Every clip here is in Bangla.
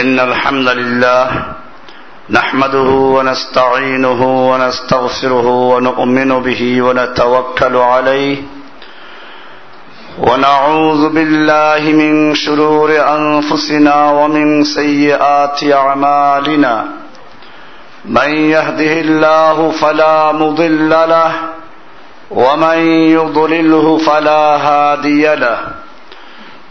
إن الحمد لله نحمده ونستعينه ونستغفره ونؤمن به ونتوكل عليه ونعوذ بالله من شرور أنفسنا ومن سيئات أعمالنا من يهده الله فلا مضل له ومن يضلله فلا هادي له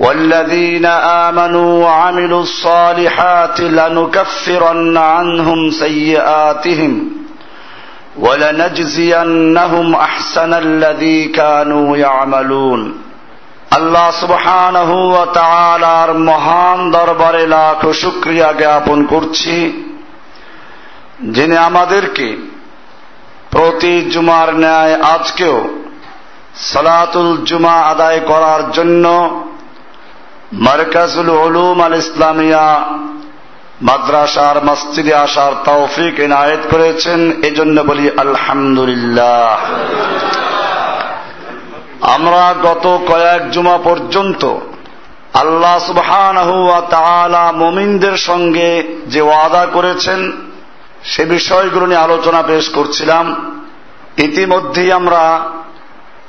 والذين امنوا وعملوا الصالحات لنكفرن عنهم سيئاتهم ولنجزينهم احسن الذي كانوا يعملون আল্লাহ সুবহানহ তাআলার মহান দরবারে লাখ শুকরিয়া জ্ঞাপন করছি যিনি আমাদেরকে প্রতি জুমার ন্যায় আজকেও সালাতুল জুমা আদায় করার জন্য মার্কাজুল উলুম আল ইসলামিয়া মাদ্রাসার মসজিদে আসার তৌফিক এনায়েত করেছেন, এজন্য বলি আলহামদুলিল্লাহ। আমরা গত কয়েক জুমা পর্যন্ত আল্লাহ তাআলা মুমিনদের সঙ্গে যে ওয়াদা করেছেন, সে বিষয়গুলো নিয়ে আলোচনা পেশ করছিলাম। ইতিমধ্যেই আমরা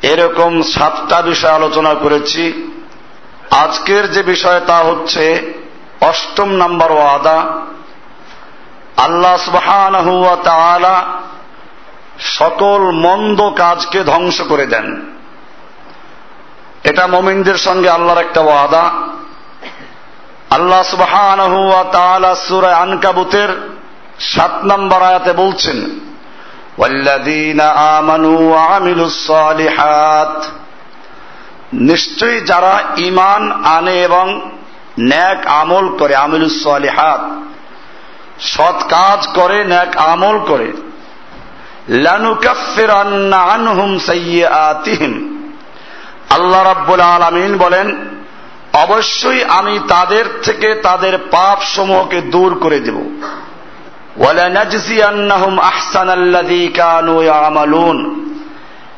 এরকম সাতটা বিষয় আলোচনা করেছি। আজকের যে বিষয় তা হচ্ছে অষ্টম নম্বর ওয়াদা আল্লাহ সুবহানাহু ওয়া তাআলা সকল মন্দ কাজকে ধ্বংস করে দেন এটা মমিনদের সঙ্গে আল্লাহর একটা ওয়াদা আল্লাহ সুবহানাহু ওয়া তাআলা সূরা আনকাবুতের সাত নম্বর আয়াতে বলছেন والذين آمنوا وعملوا الصالحات নিশ্চয়ই যারা ইমান আনে এবং ন্যাক আমল করে, আমিলুস সালিহাত, সৎ কাজ করে, ন্যাক আমল করে আল্লাহ রাব্বুল আলামিন বলেন, অবশ্যই আমি তাদের থেকে তাদের পাপ সমূহকে দূর করে দেব। ওয়ালানাজজিয়ান্নাহুম আহসানাল্লাযী কানু ইয়ামালুন।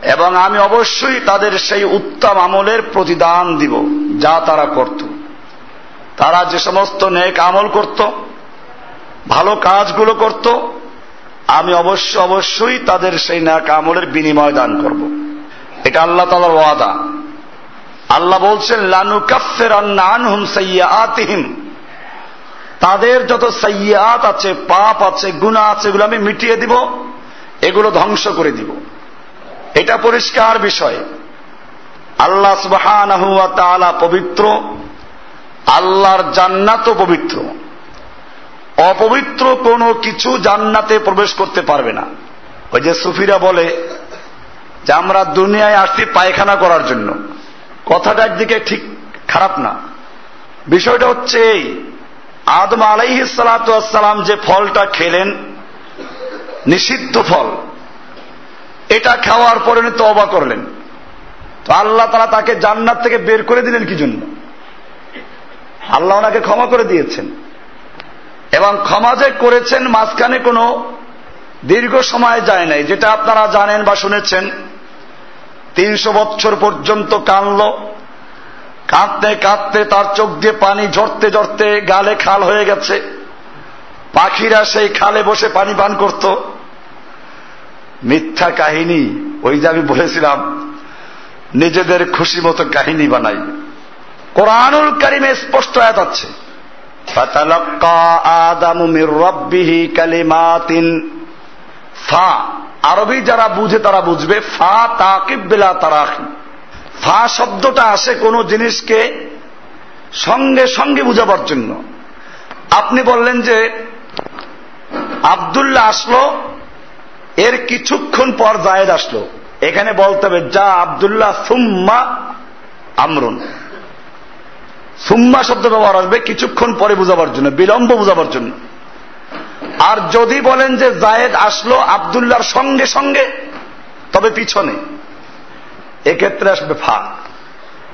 এবং আমি অবশ্যই তাদের সেই উত্তম আমলের প্রতিদান দিব, যা তারা করত। তারা যে সমস্ত নেক আমল করত, ভালো কাজগুলো করত, আমি অবশ্য অবশ্যই তাদের সেই নেক আমলের বিনিময় দান করব। এটা আল্লাহ তালার ওয়াদা। আল্লাহ বলছেন লানু কাফের আনহুম সাইয়াতিহিম তাদের যত সৈয়াত আছে, পাপ আছে গুণা আছে, এগুলো আমি মিটিয়ে দিব, এগুলো ধ্বংস করে দিব। এটা পরিষ্কার বিষয়। আল্লাহ সুবহানাহু ওয়া পবিত্র, আল্লাহর জান্নাতও পবিত্র। অপবিত্র কোনো কিছু জান্নাতে প্রবেশ করতে পারবে না। ওই যে সুফিরা বলে যে, আমরা দুনিয়ায় আসছি পায়খানা করার জন্য। কথাটা একদিকে ঠিক খারাপ না। বিষয়টা হচ্ছে এই, আদম আলাইহি সালাম যে ফলটা খেলেন, নিষিদ্ধ ফল এটা খাওয়ার পরে উনি তবা করলেন। তো আল্লাহ তারা তাকে জান্নাত থেকে বের করে দিলেন কি জন্য আল্লাহ ওনাকে ক্ষমা করে দিয়েছেন। এবং ক্ষমা যে করেছেন মাঝখানে কোনো দীর্ঘ সময় যায় নাই। যেটা আপনারা জানেন বা শুনেছেন, তিনশো বছর পর্যন্ত কানল কাঁদতে কাঁদতে তার চোখ দিয়ে পানি ঝরতে ঝরতে গালে খাল হয়ে গেছে। পাখিরা সেই খালে বসে পানি পান করত। মিথ্যা কাহিনী, ওই যে আমি বলেছিলাম, নিজেদের খুশি মতো কাহিনী বানাই। কোরআনুল কারিমে স্পষ্ট আয়াত আছে ফা, আরবি যারা বুঝে তারা বুঝবে, ফা তাকিব তারাকি ফা শব্দটা আসে কোনো জিনিসকে সঙ্গে সঙ্গে বুঝাবার জন্য। আপনি বললেন যে আবদুল্লাহ আসলো এর কিছুক্ষণ পর জায়েদ আসলো। এখানে বলতে হবে যা আবদুল্লাহ সুম্মা আমরুন। সুম্মা শব্দ ব্যবহার আসবে কিছুক্ষণ পরে বুঝাবার জন্য, বিলম্ব বুঝাবার জন্য। আর যদি বলেন যে জায়েদ আসলো আবদুল্লাহর সঙ্গে সঙ্গে, তবে পিছনে। এক্ষেত্রে আসবে ফা।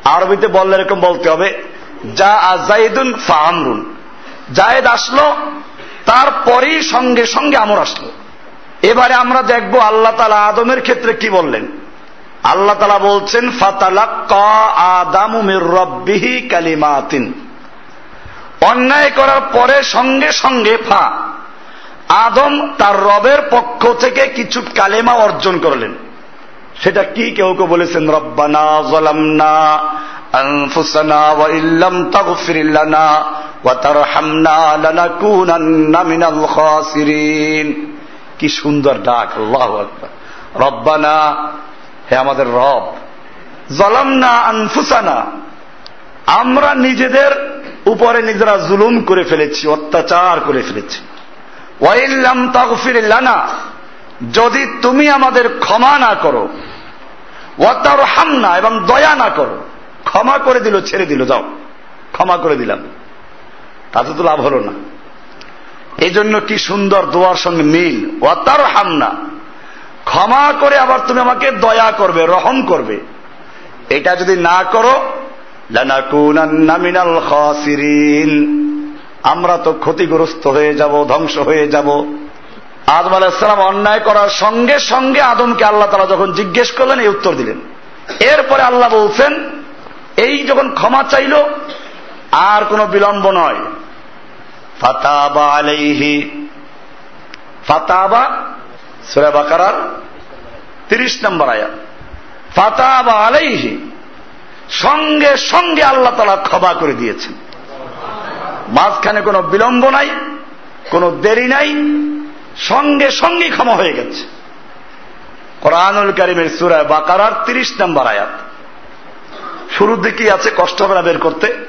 আরবিতে বললে এরকম বলতে হবে যা আজাইদুন ফা আমরুন। জায়েদ আসলো, তারপরেই সঙ্গে সঙ্গে আমর আসলো। এবারে আমরা দেখব আল্লাহ তালা আদমের ক্ষেত্রে কি বললেন। আল্লাহ তালা বলছেন, ফাতালাক্ক আদামুমির রব্বিহি কালিমাতিন। অন্যায় করার পরে সঙ্গে সঙ্গে ফা, আদম তার রবের পক্ষ থেকে কিছু কালেমা অর্জন করলেন। সেটা কি কেউ কেউ বলেছেন, রব্বানা জলামনা আনফুসানা ওয়া ইল্লাম তাগফির লানা ওয়া তারহামনা লানাকুনান্না মিনাল খাসিরিন। কি সুন্দর ডাক, আল্লাহ আকবার। রব্বানা, হে আমাদের রব, জলামনা আনফুসানা, আমরা নিজেদের উপরে নিজেরা জুলুম করে ফেলেছি, অত্যাচার করে ফেলেছি। ওয়াইল্লাম তাগফির লানা, যদি তুমি আমাদের ক্ষমা না করো ওয়াতার হামনা এবং দয়া না করো, ক্ষমা করে দিল, ছেড়ে দিল, যাও। ক্ষমা করে দিলাম। তাতে তো লাভ হলো না। এই জন্য কি সুন্দর দোয়ার সঙ্গে মিল? ওয়াতার হামনা ক্ষমা করে আবার তুমি আমাকে দয়া করবে, রহম করবে। এটা যদি না করো আমরা তো ক্ষতিগ্রস্ত হয়ে যাব, ধ্বংস হয়ে যাব। আদম আলাহিসাম অন্যায় করার সঙ্গে সঙ্গে আদমকে আল্লাহ তারা যখন জিজ্ঞেস করলেন, এই উত্তর দিলেন। এরপরে আল্লাহ বলছেন, এই যখন ক্ষমা চাইল, আর কোনো বিলম্ব নয়। ফাতাবা আলাইহি। ফাতাবা সুরা বাকারার তিরিশ নম্বর আয়াত। ফাতাবা আলাইহি। সঙ্গে সঙ্গে আল্লাহ তালা ক্ষমা করে দিয়েছেন। মাঝখানে কোনো বিলম্ব নাই, কোনো দেরি নাই, সঙ্গে সঙ্গে ক্ষমা হয়ে গেছে। কোরআনুল করিমের সুরায় বাকারার তিরিশ নম্বর আয়াত। শুরুর দিকেই আছে কষ্ট না বের করতে।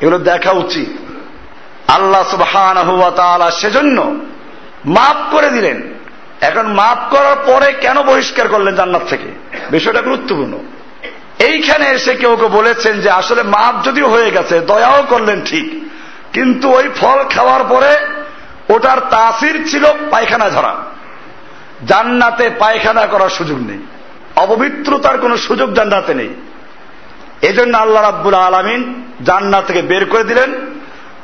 এগুলো দেখা উচিত। আল্লাহ সুবহান সেজন্য মাফ করে দিলেন। এখন মাফ করার পরে কেন বহিষ্কার করলেন জান্নাত থেকে? বিষয়টা গুরুত্বপূর্ণ। এইখানে এসে কেউ কেউ বলেছেন যে আসলে মাপ যদিও হয়ে গেছে, দয়াও করলেন ঠিক। কিন্তু ওই ফল খাওয়ার পরে ওটার তাসির ছিল পায়খানা ঝরা জান্নাতে পায়খানা করার সুযোগ নেই। অপবিত্রতার কোনো সুযোগ জান্নাতে নেই। এজন্য আল্লাহ রাব্বুল আলমিন জান্নাত থেকে বের করে দিলেন।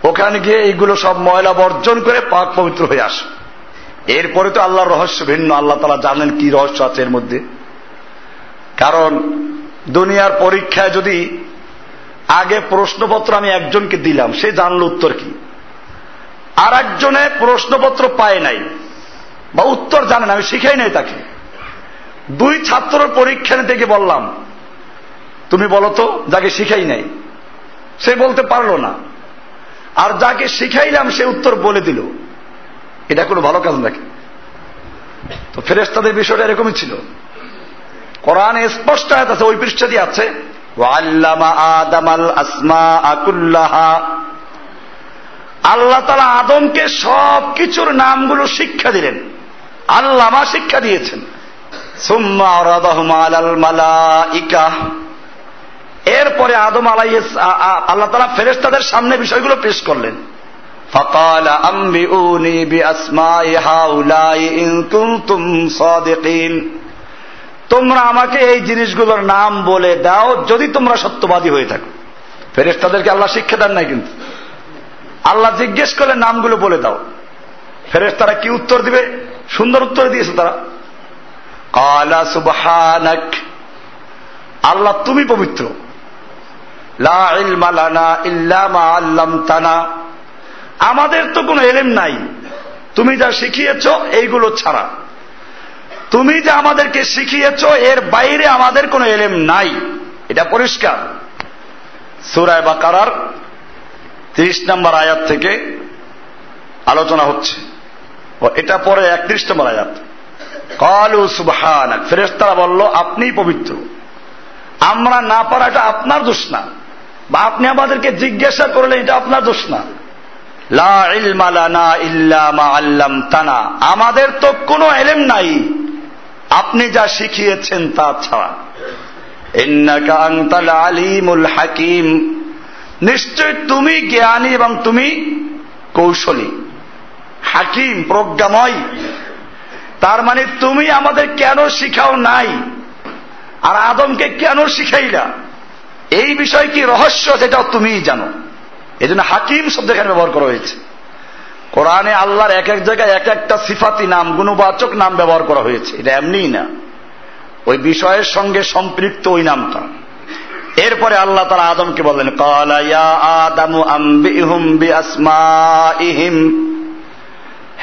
ওখানে গিয়ে এইগুলো সব ময়লা বর্জন করে পাক পবিত্র হয়ে আস। এরপরে তো আল্লাহর রহস্য ভিন্ন, আল্লাহ তালা জানেন কি রহস্য আছে এর মধ্যে। কারণ দুনিয়ার পরীক্ষায় যদি আগে প্রশ্নপত্র আমি একজনকে দিলাম, সে জানল উত্তর কি। আর একজনে প্রশ্নপত্র পায় নাই বা উত্তর জানে না, আমি শিখাই নাই তাকে। দুই ছাত্র পরীক্ষা থেকে বললাম, তুমি বলো তো, যাকে শিখাই নাই, সে বলতে পারল না। আর যাকে শিখাইলাম, সে উত্তর বলে দিল। এটা কোনো ভালো কাজ নাকি? তো ফেরেস্তাদের বিষয়টা এরকমই ছিল। কোরআনে স্পষ্ট আছে, ওই পৃষ্ঠা দিয়ে আছে আল্লাহ তালা আদমকে সব কিছুর নামগুলো শিক্ষা দিলেন। আল্লামা শিক্ষা দিয়েছেন। এরপরে আদম আলাই আল্লাহ তালা ফেরেস্তাদের সামনে বিষয়গুলো পেশ করলেন فقال أنبئوني بأسماء هؤلاء إن كنتم صادقين তোমরা আমাকে এই জিনিসগুলোর নাম বলে দাও যদি তোমরা সত্যবাদী হয়ে থাকো ফেরেস্তাদেরকে আল্লাহ শিক্ষা দেন নাই কিন্তু আল্লাহ জিজ্ঞেস করলে নামগুলো বলে দাও ফেরেস্তারা কি উত্তর দিবে সুন্দর উত্তর দিয়েছে তারা কালা সুবহানাক আল্লাহ তুমি পবিত্র লা আমাদের তো কোনো এলেম নাই। তুমি যা শিখিয়েছ এইগুলো ছাড়া। তুমি যা আমাদেরকে শিখিয়েছ এর বাইরে আমাদের কোনো এলেম নাই। এটা পরিষ্কার। সুরায় বা কারার তিরিশ নম্বর আয়াত থেকে আলোচনা হচ্ছে। এটা পরে একত্রিশ নম্বর আয়াত। কলু সুবহান ফেরেস্তারা বলল, আপনিই পবিত্র। আমরা না পারাটা আপনার দোষ না। বা আপনি আমাদেরকে জিজ্ঞাসা করলে এটা আপনার দোষ না। তানা আমাদের তো কোনো এলেম নাই। আপনি যা শিখিয়েছেন তা ছাড়া। হাকিম। নিশ্চয় তুমি জ্ঞানী এবং তুমি কৌশলী। হাকিম, প্রজ্ঞাময়। তার মানে তুমি আমাদের কেন শিখাও নাই? আর আদমকে কেন শিখাইলা? এই বিষয় কি রহস্য সেটাও তুমিই জানো? এই জন্য হাকিম শব্দ এখানে ব্যবহার করা হয়েছে। কোরআনে আল্লাহর এক এক জায়গায় এক একটা সিফাতি নাম, গুণবাচক নাম ব্যবহার করা হয়েছে। এটা এমনিই না। ওই বিষয়ের সঙ্গে সম্পৃক্ত ওই নামটা। এরপরে আল্লাহ তারা আদমকে বললেন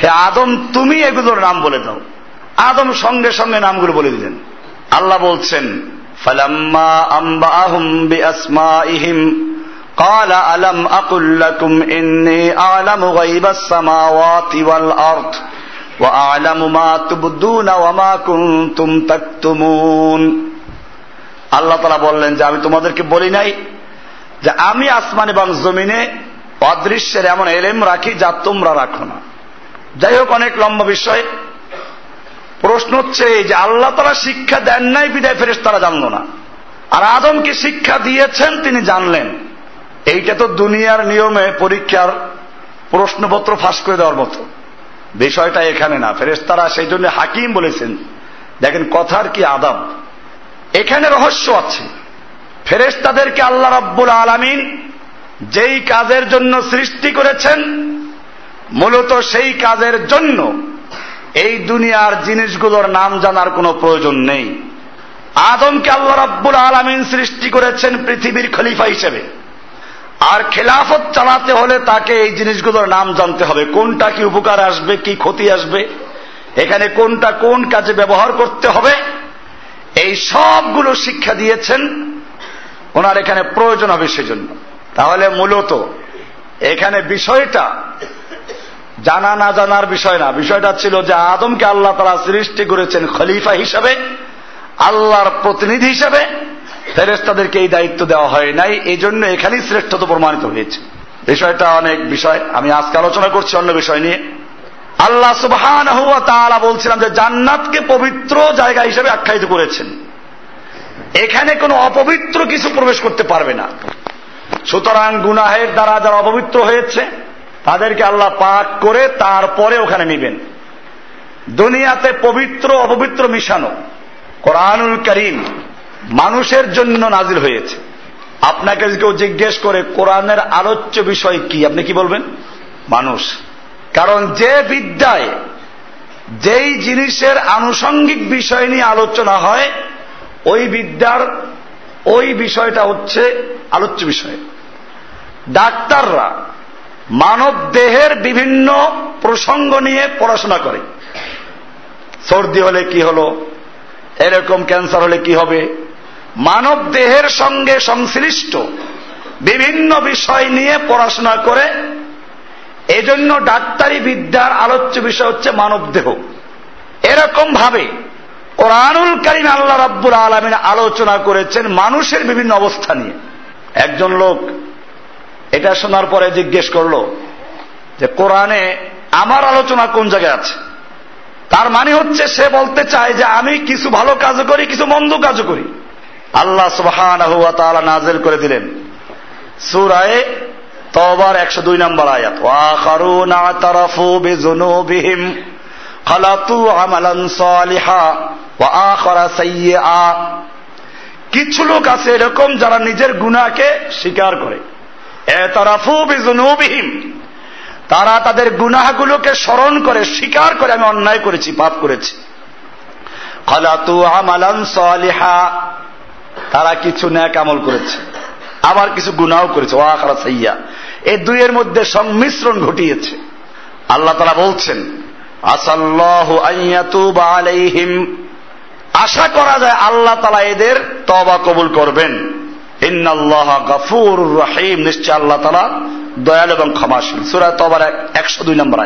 হে আদম, তুমি এগুলোর নাম বলে দাও। আদম সঙ্গে সঙ্গে নামগুলো বলে দিলেন। আল্লাহ বলছেন ফালাম্মা আম্বাহুম বিআসমাইহিম قال ألم أقل لكم إني أعلم غيب السماوات والأرض وأعلم ما تبدون وما كنتم تكتمون আল্লাহ তালা বললেন যে আমি তোমাদেরকে বলি নাই যে আমি আসমান এবং জমিনে অদৃশ্যের এমন এলেম রাখি যা তোমরা রাখো না যাই হোক অনেক লম্বা বিষয় প্রশ্ন হচ্ছে এই যে আল্লাহ তারা শিক্ষা দেন নাই, বিদায় ফেরেস তারা জানলো না। আর আদমকে শিক্ষা দিয়েছেন তিনি জানলেন। এইটা তো দুনিয়ার নিয়মে পরীক্ষার প্রশ্নপত্র ফাঁস করে দেওয়ার মতো। বিষয়টা এখানে না। ফেরেস্তারা সেই জন্য হাকিম বলেছেন, দেখেন কথার কি আদাব। এখানে রহস্য আছে। ফেরেস্তাদেরকে আল্লাহ রব্বুল আলমিন যেই কাজের জন্য সৃষ্টি করেছেন, মূলত সেই কাজের জন্য এই দুনিয়ার জিনিসগুলোর নাম জানার কোনো প্রয়োজন নেই। আদমকে আল্লাহ রব্বুল আলমিন সৃষ্টি করেছেন পৃথিবীর খলিফা হিসেবে। আর খেলাফত চালাতে হলে তাকে এই জিনিসগুলোর নাম জানতে হবে। কোনটা কি উপকার আসবে, কি ক্ষতি আসবে, এখানে কোনটা কোন কাজে ব্যবহার করতে হবে, এই সবগুলো শিক্ষা দিয়েছেন। ওনার এখানে প্রয়োজন হবে সেজন্য। তাহলে মূলত এখানে বিষয়টা জানা না জানার বিষয় না। বিষয়টা ছিল যে আদমকে আল্লাহ তারা সৃষ্টি করেছেন খলিফা হিসাবে, আল্লাহর প্রতিনিধি হিসাবে। ফেরেস্তাদেরকে এই দায়িত্ব দেওয়া হয় নাই এই জন্য এখানেই শ্রেষ্ঠতা প্রমাণিত হয়েছে। বিষয়টা অনেক বিষয়, আমি আজকে আলোচনা করছি অন্য বিষয় নিয়ে। আল্লাহ সুবহান বলছিলাম যে জান্নাতকে পবিত্র জায়গা হিসেবে আখ্যায়িত করেছেন। এখানে কোনো অপবিত্র কিছু প্রবেশ করতে পারবে না। সুতরাং গুনাহের দ্বারা যারা অপবিত্র হয়েছে তাদেরকে আল্লাহ পাক করে তারপরে ওখানে নিবেন। দুনিয়াতে পবিত্র, অপবিত্র মিশানো কোরআনুল করিম মানুষের জন্য নাজিল হয়েছে। আপনাকে কেউ জিজ্ঞেস করে, কোরআনের আলোচ্য বিষয় কি, আপনি কি বলবেন? মানুষ। কারণ যে বিদ্যায়, যেই জিনিসের আনুষঙ্গিক বিষয় নিয়ে আলোচনা হয়, ওই বিদ্যার, ওই বিষয়টা হচ্ছে আলোচ্য বিষয়। ডাক্তাররা মানব দেহের বিভিন্ন প্রসঙ্গ নিয়ে পড়াশোনা করে। সর্দি হলে কি হলো? এরকম ক্যান্সার হলে কি হবে? মানব দেহের সঙ্গে সংশ্লিষ্ট বিভিন্ন বিষয় নিয়ে পড়াশোনা করে। এজন্য ডাক্তারি বিদ্যার আলোচ্য বিষয় হচ্ছে মানব দেহ। এরকম ভাবে কোরআনুল কারিম আল্লাহ রাব্বুল আলমিন আলোচনা করেছেন মানুষের বিভিন্ন অবস্থা নিয়ে। একজন লোক এটা শোনার পরে জিজ্ঞেস করল যে, কোরআনে আমার আলোচনা কোন জায়গায় আছে? তার মানে হচ্ছে সে বলতে চায় যে, আমি কিছু ভালো কাজ করি, কিছু মন্দ কাজ করি। আল্লাহ সুবহান নাজেল করে দিলেন। সুরায় তবার একশো দুই নম্বর আয়াত। কিছু লোক আছে এরকম যারা নিজের গুনাহকে স্বীকার করে। তারা তাদের গুনাহগুলোকে স্মরণ করে, স্বীকার করে, আমি অন্যায় করেছি, পাপ করেছি। তারা কিছু ন্যাক আমল করেছে, আবার কিছু গুনাও করেছে। ওয়াখারা সাইয়া। এই দুইয়ের মধ্যে সংমিশ্রণ ঘটিয়েছে। আল্লাহ তারা বলছেন আলাইহিম। আশা করা যায় আল্লাহ তালা এদের তবা কবুল করবেন। ইন্নাল্লাহ গাফুর নিশ্চয় আল্লাহ তালা দয়াল এবং সুরা একশো দুই নম্বর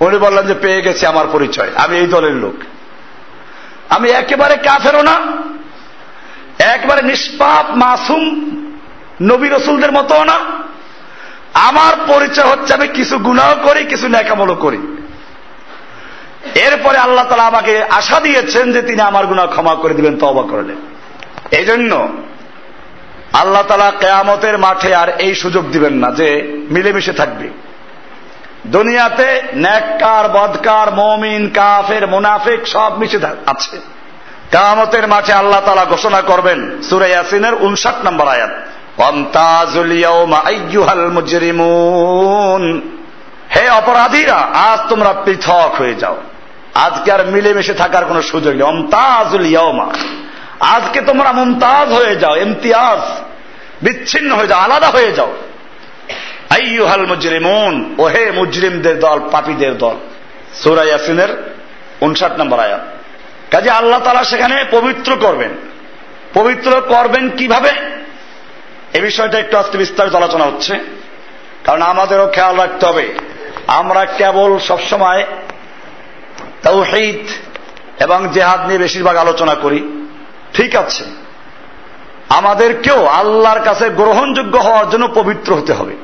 উনি বললেন যে, পেয়ে গেছে আমার পরিচয়। আমি এই দলের লোক। আমি একেবারে কাফেরও না। একবারে নিষ্পাপ, মাসুম নবী রসুলদের মতো না। আমার পরিচয় হচ্ছে আমি কিছু গুণাও করি, কিছু ন্যাকামলও করি। এরপরে আল্লাহ তালা আমাকে আশা দিয়েছেন যে তিনি আমার গুণা ক্ষমা করে দিবেন তবা করলে। এই জন্য আল্লাহ তালা কেয়ামতের মাঠে আর এই সুযোগ দিবেন না যে মিলেমিশে থাকবে। দুনিয়াতে ন্যাক্কার বদকার, মমিন, কাফের, মুনাফিক সব মিশে আছে। কামতের মাঠে আল্লাহ তালা ঘোষণা করবেন সুরে ইয়াসিনের উনষাট নম্বর আয়াত হে অপরাধীরা, আজ তোমরা পৃথক হয়ে যাও। আজকে আর মিলেমিশে থাকার কোন সুযোগ নেই। অমতাজুল ইয়মা আজকে তোমরা মুমতাজ হয়ে যাও, ইমতিয়াজ, বিচ্ছিন্ন হয়ে যাও, আলাদা হয়ে যাও। আইয়ুহাল মুজরিমুন ও হে মুজরিমদের দল, পাপীদের দল। সুরা ইয়াসিনের উনষাট নম্বর আয়াত। কাজে আল্লাহ তালা সেখানে পবিত্র করবেন। পবিত্র করবেন কীভাবে? এ বিষয়টা একটু আজকে বিস্তারিত আলোচনা হচ্ছে। কারণ আমাদেরও খেয়াল রাখতে হবে। আমরা কেবল সবসময় তৌহিদ এবং জেহাদ নিয়ে বেশিরভাগ আলোচনা করি। ঠিক আছে। আমাদেরকেও আল্লাহর কাছে গ্রহণযোগ্য হওয়ার জন্য পবিত্র হতে হবে।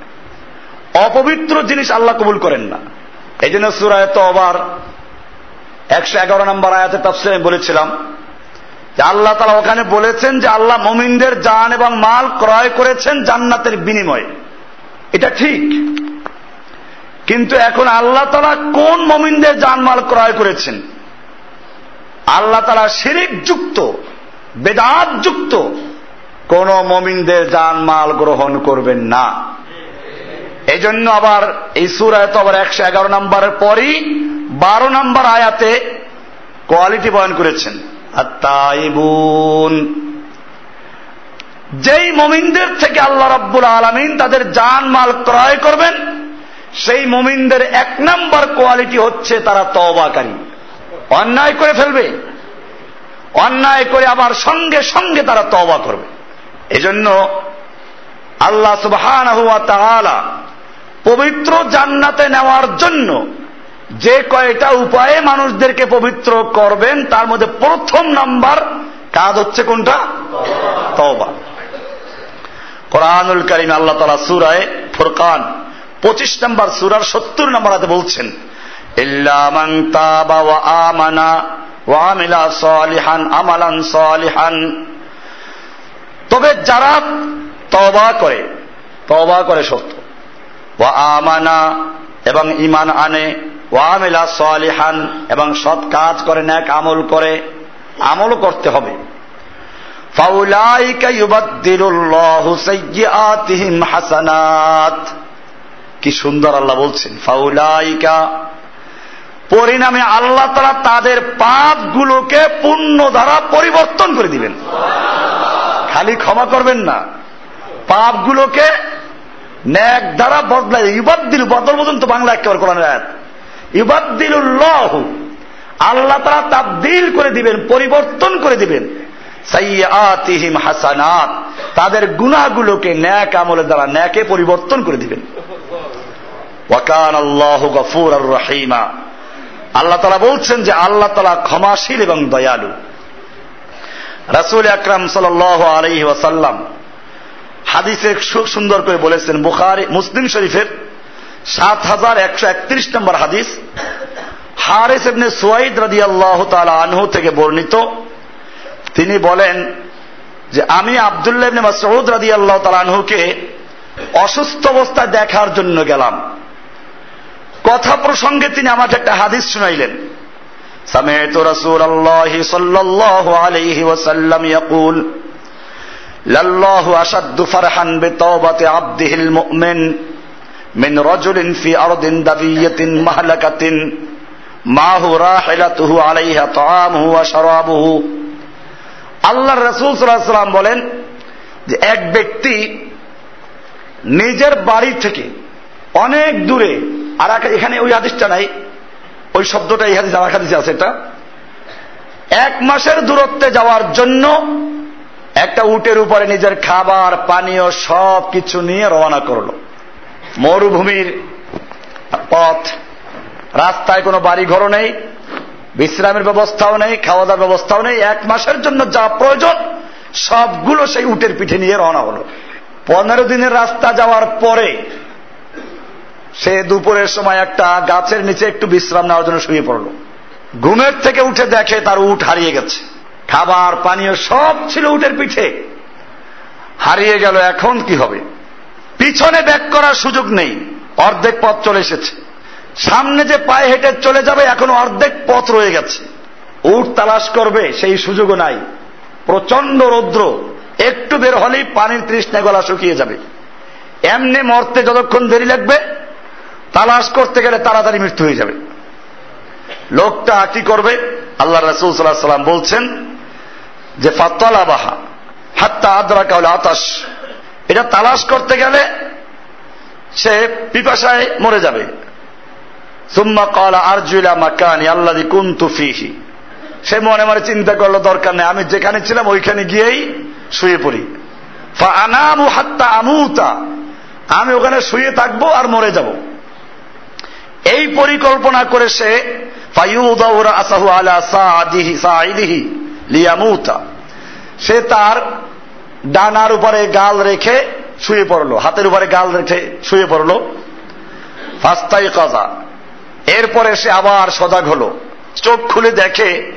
অপবিত্র জিনিস আল্লাহ কবুল করেন না। এই জন্য সুরায় তো আবার একশো এগারো নম্বর আয়াতে তফসিল আমি বলেছিলাম যে আল্লাহ তালা ওখানে বলেছেন যে আল্লাহ মমিনদের জান এবং মাল ক্রয় করেছেন জান্নাতের বিনিময়ে। এটা ঠিক। কিন্তু এখন আল্লাহ তালা কোন মমিনদের জানমাল ক্রয় করেছেন? আল্লাহ তালা শিরিক যুক্ত। বেদাত যুক্ত। কোন মমিনদের জানমাল গ্রহণ করবেন না। এই জন্য আবার এই সুরায় তো আবার একশো এগারো নম্বরের পরই বারো নম্বর আয়াতে কোয়ালিটি বয়ন করেছেন। যেই মমিনদের থেকে আল্লাহ রব্বুল আলমিন তাদের জান মাল ক্রয় করবেন, সেই মমিনদের এক নম্বর কোয়ালিটি হচ্ছে তারা তবাকারী অন্যায় করে ফেলবে। অন্যায় করে আবার সঙ্গে সঙ্গে তারা তবা করবে। এজন্য আল্লাহ সুবহান পবিত্র জান্নাতে নেওয়ার জন্য যে কয়টা উপায়ে মানুষদেরকে পবিত্র করবেন, তার মধ্যে প্রথম নাম্বার কাজ হচ্ছে কোনটা? তবা কোরআনুল করিম আল্লাহ তালা সুরায় ফুরকান পঁচিশ নম্বর সুরার সত্তর নম্বর হাতে বলছেন আমানা ওয়ামিলা সলিহান, আমালান সলিহান। তবে যারা তবা করে তবা করে সত্য। ওয়া আমানা, এবং ইমান আনে। ওয়ামিলা সলিহান, এবং সৎ কাজ করে, ন্যাক আমল করে, আমল করতে হবে। কি সুন্দর আল্লাহ বলছেন, ফাউলাইকা পরিণামে আল্লাহ তারা তাদের পাপগুলোকে পূর্ণ দ্বারা পরিবর্তন করে দিবেন। খালি ক্ষমা করবেন না। পাপগুলোকে ন্যাক দ্বারা বদলাই ইবাদ্দিল বদল পর্যন্ত বাংলা একেবারে কোরআনের আয়াত। ইবাদ্দিলুল্লাহ আল্লাহ তারা তাবদিল করে দিবেন, পরিবর্তন করে দিবেন। সাইয়াতিহিম হাসানাত। তাদের গুনাহগুলোকে ন্যাক আমলের দ্বারা ন্যাকে পরিবর্তন করে দিবেন। ওয়াকান আল্লাহ গফুর আর রহিমা। আল্লাহ তালা বলছেন যে আল্লাহ তালা ক্ষমাশীল এবং দয়ালু। রাসুল আকরাম সাল আলহি ওয়াসাল্লাম হাদিসে খুব সুন্দর করে বলেছেন, বুখারি, মুসলিম শরীফের সাত হাজার একশো একত্রিশ নম্বর হাদিস। হারেস এমনি সোয়াইদ রাদি আল্লাহ আনহু থেকে বর্ণিত। তিনি বলেন যে, আমি আবদুল্লাহ মাসউদ রাদি আল্লাহ আনহুকে অসুস্থ অবস্থায় দেখার জন্য গেলাম। কথা প্রসঙ্গে তিনি আমাকে একটা হাদিস শুনাইলেন سمعت رسول الله صلى الله عليه وسلم يقول لله أشد فرحا بتوبة عبده المؤمن من رجل في أرض دبية مهلكة معه راحلته عليها طعامه وشرابه আল্লাহ রসুল সাল্লাম বলেন যে এক ব্যক্তি নিজের বাড়ি থেকে অনেক দূরে আর এখানে ওই হাদিসটা নাই। ওই শব্দটা এই হাদিস আমার হাদিসে আছে এটা। এক মাসের দূরত্বে যাওয়ার জন্য একটা উটের উপরে নিজের খাবার, পানীয় সব কিছু নিয়ে রওনা করল। মরুভূমির পথ, রাস্তায় কোনো বাড়ি ঘরও নেই, বিশ্রামের ব্যবস্থাও নেই খাওয়া দাওয়ার ব্যবস্থাও নেই। এক মাসের জন্য যা প্রয়োজন, সবগুলো সেই উটের পিঠে নিয়ে রওনা হলো। পনেরো দিনের রাস্তা যাওয়ার পরে সে দুপুরের সময় একটা গাছের নিচে একটু বিশ্রাম নেওয়ার জন্য শুয়ে পড়ল। ঘুমের থেকে উঠে দেখে তার উঠ হারিয়ে গেছে। খাবার, পানীয় সব ছিল উটের পিঠে। হারিয়ে গেল, এখন কি হবে? পিছনে ব্যাক করার সুযোগ নেই। অর্ধেক পথ চলে এসেছে। সামনে যে পায়ে হেঁটে চলে যাবে, এখন অর্ধেক পথ রয়ে গেছে। উট তালাশ করবে, সেই সুযোগও নাই। প্রচণ্ড রৌদ্র। একটু বের হলেই পানির তৃষ্ণা গলা শুকিয়ে যাবে। এমনি মরতে যতক্ষণ দেরি লাগবে তালাশ করতে গেলে তাড়াতাড়ি মৃত্যু হয়ে যাবে। লোকটা কি করবে? আল্লাহ রসুল সাল্লাহ সাল্লাম বলছেন যে ফাতলা বাহা হাত্তা আদ্রা কাউলে আতাস এটা তালাশ করতে গেলে সে পিপাসায় মরে যাবে। সুম্মা কলা আরজুলা মাকানি আল্লাদি কুন্তু ফিহি। সে মনে মনে চিন্তা করল, দরকার নেই, আমি যেখানে ছিলাম ওইখানে গিয়েই শুয়ে পড়ি। আনামু হাত্তা আমুতা। আমি ওখানে শুয়ে থাকব আর মরে যাব। এই পরিকল্পনা করে সে সে তার ডানার উপরে গাল রেখে শুয়ে পড়ল, হাতের উপরে গাল রেখে শুয়ে পড়ল। ফাস্তাই কাজা এরপরে সে আবার সজাগ হলো। চোখ খুলে দেখে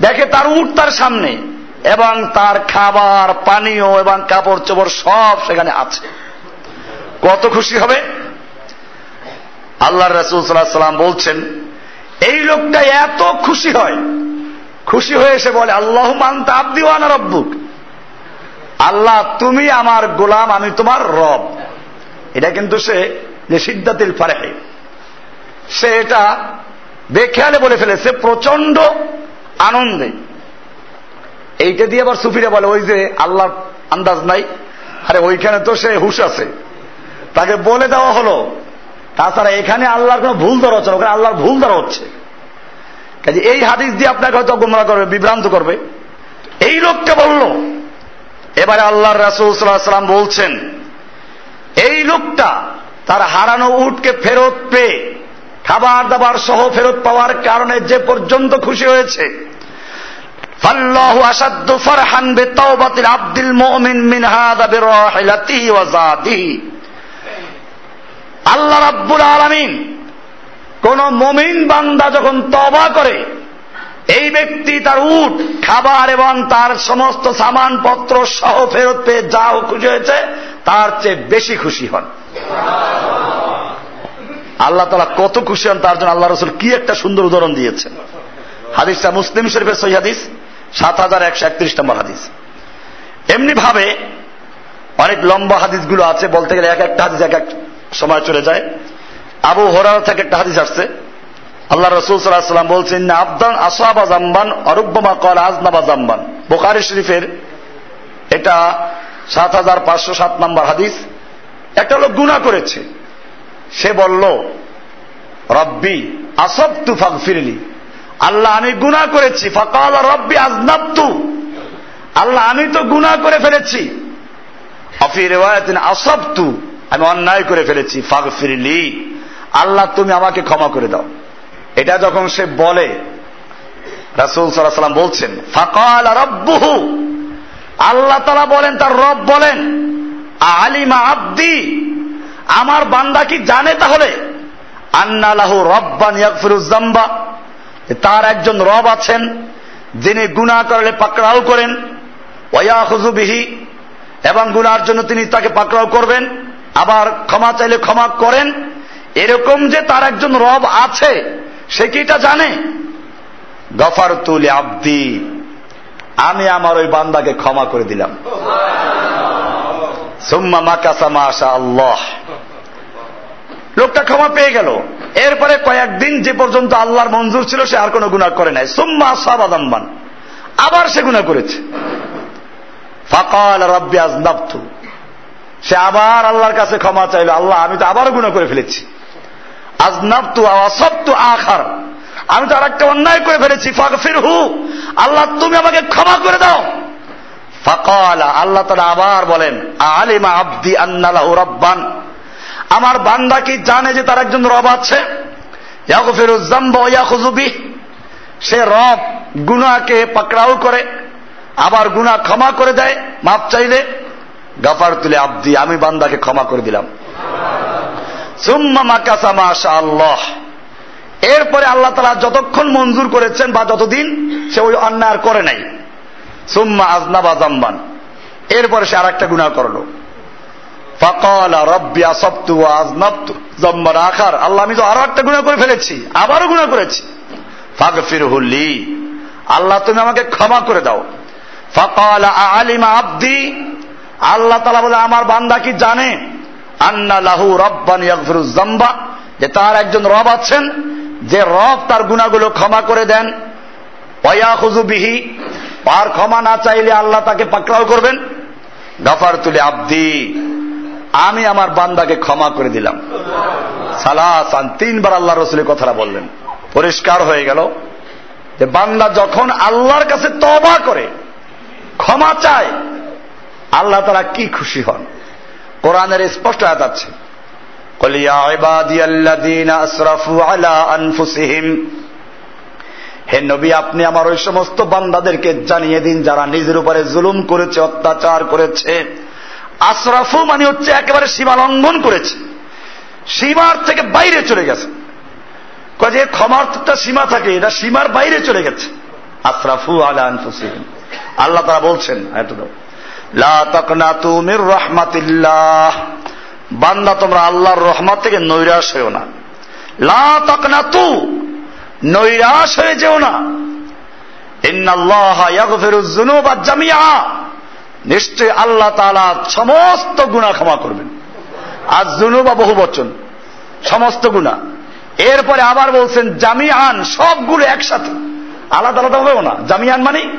দেখে তার উঠ তার সামনে। এবং তার খাবার, পানীয় এবং কাপড় চোপড় সব সেখানে আছে। কত খুশি হবে? আল্লাহ রসুল সাল্লাহ সাল্লাম বলছেন, এই লোকটা এত খুশি হয়। খুশি হয়ে এসে বলে আল্লাহ মানতা আব্দিওয়ানা রব্বুক। আল্লাহ, তুমি আমার গোলাম, আমি তোমার রব। এটা কিন্তু সে যে সিদ্ধাতিল ফারেহে, সে এটা বেখেয়ালে বলে ফেলেছে প্রচণ্ড আনন্দে। এইটা দিয়ে আবার সুফিরা বলে, ওই যে আল্লাহ আন্দাজ নাই। আরে, ওইখানে তো সে হুশ আছে। তাকে বলে দেওয়া হলো। তাছাড়া এখানে আল্লাহর কোন ভুল ধরা হচ্ছে ওখানে আল্লাহর ভুল ধরা হচ্ছে। কাজে এই হাদিস দিয়ে আপনাকে হয়তো গোমরা করবে, বিভ্রান্ত করবে। এই লোকটা বলল, এবারে আল্লাহ রাসুলাম বলছেন, এই লোকটা তার হারানো উটকে ফেরত পেয়ে খাবার দাবার সহ ফেরত পাওয়ার কারণে যে পর্যন্ত খুশি হয়েছে আসাদ্দু ফারহান বিতাওবাতিল আব্দুল মুমিন মিন হাদা বিরাহিলাতিহি ওয়া যাদিহি। আল্লাহ রাব্বুল আলামিন কোন মমিন বান্দা যখন তবা করে, এই ব্যক্তি তার উট, খাবার এবং তার সমস্ত সামানপত্র সহ ফেরত পেয়ে যা খুশি হয়েছে, তার চেয়ে বেশি খুশি হন। আল্লাহ তালা কত খুশি হন, তার জন্য আল্লাহ রসুল কি একটা সুন্দর উদাহরণ দিয়েছেন। হাদিসটা মুসলিম শরীফের সহি হাদিস। সাত হাজার একশো একত্রিশ নম্বর হাদিস। এমনি ভাবে অনেক লম্বা হাদিসগুলো আছে, বলতে গেলে এক একটা হাদিস এক এক সময় চলে যায়। আবু হরার থেকে একটা হাদিস আসছে। আল্লাহ রসুল সাল্লাম বলছেন না আবদান আসাবা জাম্বান, অরুব্বমা কল আজনাবা জাম্বান। বোকারি শরীফের এটা সাত হাজার পাঁচশো সাত নম্বর হাদিস। একটা লোক গুণা করেছে। সে বলল, রব্বি আসব তু ফাঁক ফিরলি আল্লাহ, আমি গুণা করেছি। ফকাল রব্বি আজনাবতু। আল্লাহ, আমি তো গুণা করে ফেলেছি। অফির আসব তু আমি অন্যায় করে ফেলেছি। ফাঁক ফিরলি আল্লাহ, তুমি আমাকে ক্ষমা করে দাও। এটা যখন সে বলে, রাসুল সাল্লাম বলছেন, ফাকাল রব্বুহু। আল্লাহ তালা বলেন, তার রব বলেন, আলিমা আব্দি। আমার বান্দা কি জানে তাহলে? আন্নালাহু রব্বান ইয়াকফিরুজ্জাম্বা তার একজন রব আছেন, যিনি গুণা করলে পাকড়াও করেন ওয়াহুজুবিহি এবং গুনার জন্য তিনি তাকে পাকড়াও করবেন, আবার ক্ষমা চাইলে ক্ষমা করেন। এরকম যে তার একজন রব আছে, সে কি এটা জানে? গফার তুলি আব্দি আমি আমার ওই বান্দাকে ক্ষমা করে দিলাম। সুম্মা মাকাসামা আশা আল্লাহ লোকটা ক্ষমা পেয়ে গেল। এরপরে কয়েকদিন যে পর্যন্ত আল্লাহর মঞ্জুর ছিল, সে আর কোনো গুণা করে নাই। সুম্মা সাবাদাম্বান আবার সে গুণা করেছে। ফাকাল রব্বি আজনাবতু। সে আবার আল্লাহর কাছে ক্ষমা চাইল। আল্লাহ, আমি তো আবার গুণা করে ফেলেছি। আজনাবতু আসাবতু আখার। আমি তো আর একটা অন্যায় করে ফেলেছি। ফাগফির হু আল্লাহ, তুমি আমাকে ক্ষমা করে দাও। ফাকালা, আল্লাহ তারা আবার বলেন, আলিমা আব্দি আন্নালাহু রব্বান। আমার বান্দা কি জানে যে তার একজন রব আছে? সে রব গুনাকে পাকড়াও করে, আবার গুনা ক্ষমা করে দেয়। মাপ চাইলে গাফার তুলে আব্দি, আমি বান্দাকে ক্ষমা করে দিলাম। সুম্মা আল্লাহ এরপরে আল্লাহ তালা যতক্ষণ মঞ্জুর করেছেন বা যতদিন, সে ওই অন্যায় করে নাই। সুম্মা আজনাবা জাম্বান এরপরে সে আর একটা গুণা করল। ফকাল রব্বি আসবতু আজনাবতু জম্বার আখার। আল্লাহ, আমি তো আরও একটা গুণা করে ফেলেছি। আবারও গুণা করেছি। ফাগফির হুল্লি আল্লাহ, তুমি আমাকে ক্ষমা করে দাও। ফকাল আলিমা আব্দি। আল্লাহ তালা বলে, আমার বান্দা কি জানে? আন্না লাহু রব্বান জাম্বা যে তার একজন রব আছেন, যে রব তার গুণাগুলো ক্ষমা করে দেন। বিহি। আর ক্ষমা না চাইলে আল্লাহ তাকে পাকড়াও করবেন। গাফার তুলে আব্দি। আমি আমার বান্দাকে ক্ষমা করে দিলাম। সালাসান, তিনবার আল্লাহ রসুলের কথাটা বললেন। পরিষ্কার হয়ে গেল যে বান্দা যখন আল্লাহর কাছে তবা করে, ক্ষমা চায়, আল্লাহ তারা কি খুশি হন? কোরআনের স্পষ্ট আয়াত আছে হে নবী, আপনি আমার ওই সমস্ত বান্দাদেরকে জানিয়ে দিন যারা নিজের উপরে জুলুম করেছে, অত্যাচার করেছে। আশরাফু মানে হচ্ছে একেবারে সীমা লঙ্ঘন করেছে। সীমার থেকে বাইরে চলে গেছে। যে ক্ষমার সীমা থাকে, এটা সীমার বাইরে চলে গেছে। আশরাফু আলা আল্লাহ তারা বলছেন রহমাতিল্লাহ। বান্দা, তোমরা আল্লাহর রহমত থেকে নৈরাশ হয়েও না। লা নৈরাশ হয়ে যেও না। নিশ্চয় আল্লাহ তালা সমস্ত গুণা ক্ষমা করবেন। আর জুনু বা বহু বচন। সমস্ত গুণা এরপরে আবার বলছেন জামিয়ান সবগুলো একসাথে। আলাদা আলাদা হবেও না। জামিয়ান মানে?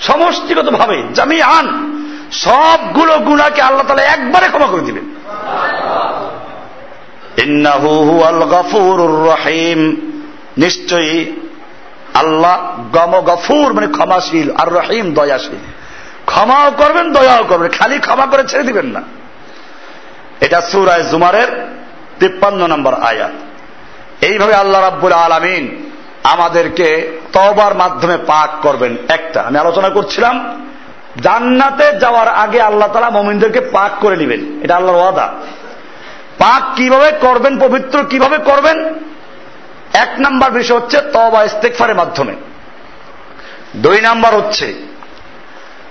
সমষ্টিগত ভাবে জামিয়ান সবগুলো গুণাকে আল্লাহ তালা একবারে ক্ষমা করে দিবেন। রহিম। নিশ্চয়ই আল্লাহ গম গফুর মানে ক্ষমাশীল, আর রহিম, দয়াশীল। ক্ষমাও করবেন, দয়াও করবেন। খালি ক্ষমা করে ছেড়ে দিবেন না। এটা সুরায় জুমারের তিপ্পান্ন নম্বর আয়াত। এইভাবে আল্লাহ রাব্বুল আলমিন আমাদেরকে তবার মাধ্যমে পাক করবেন। একটা, আমি আলোচনা করছিলাম, জান্নাতে যাওয়ার আগে আল্লাহ তালা মমিনদেরকে পাক করে নেবেন। এটা আল্লাহর ওয়াদা। পাক কীভাবে করবেন, পবিত্র কীভাবে করবেন? এক নাম্বার বিষয় হচ্ছে তবা ইস্তেকফারের মাধ্যমে। দুই নাম্বার হচ্ছে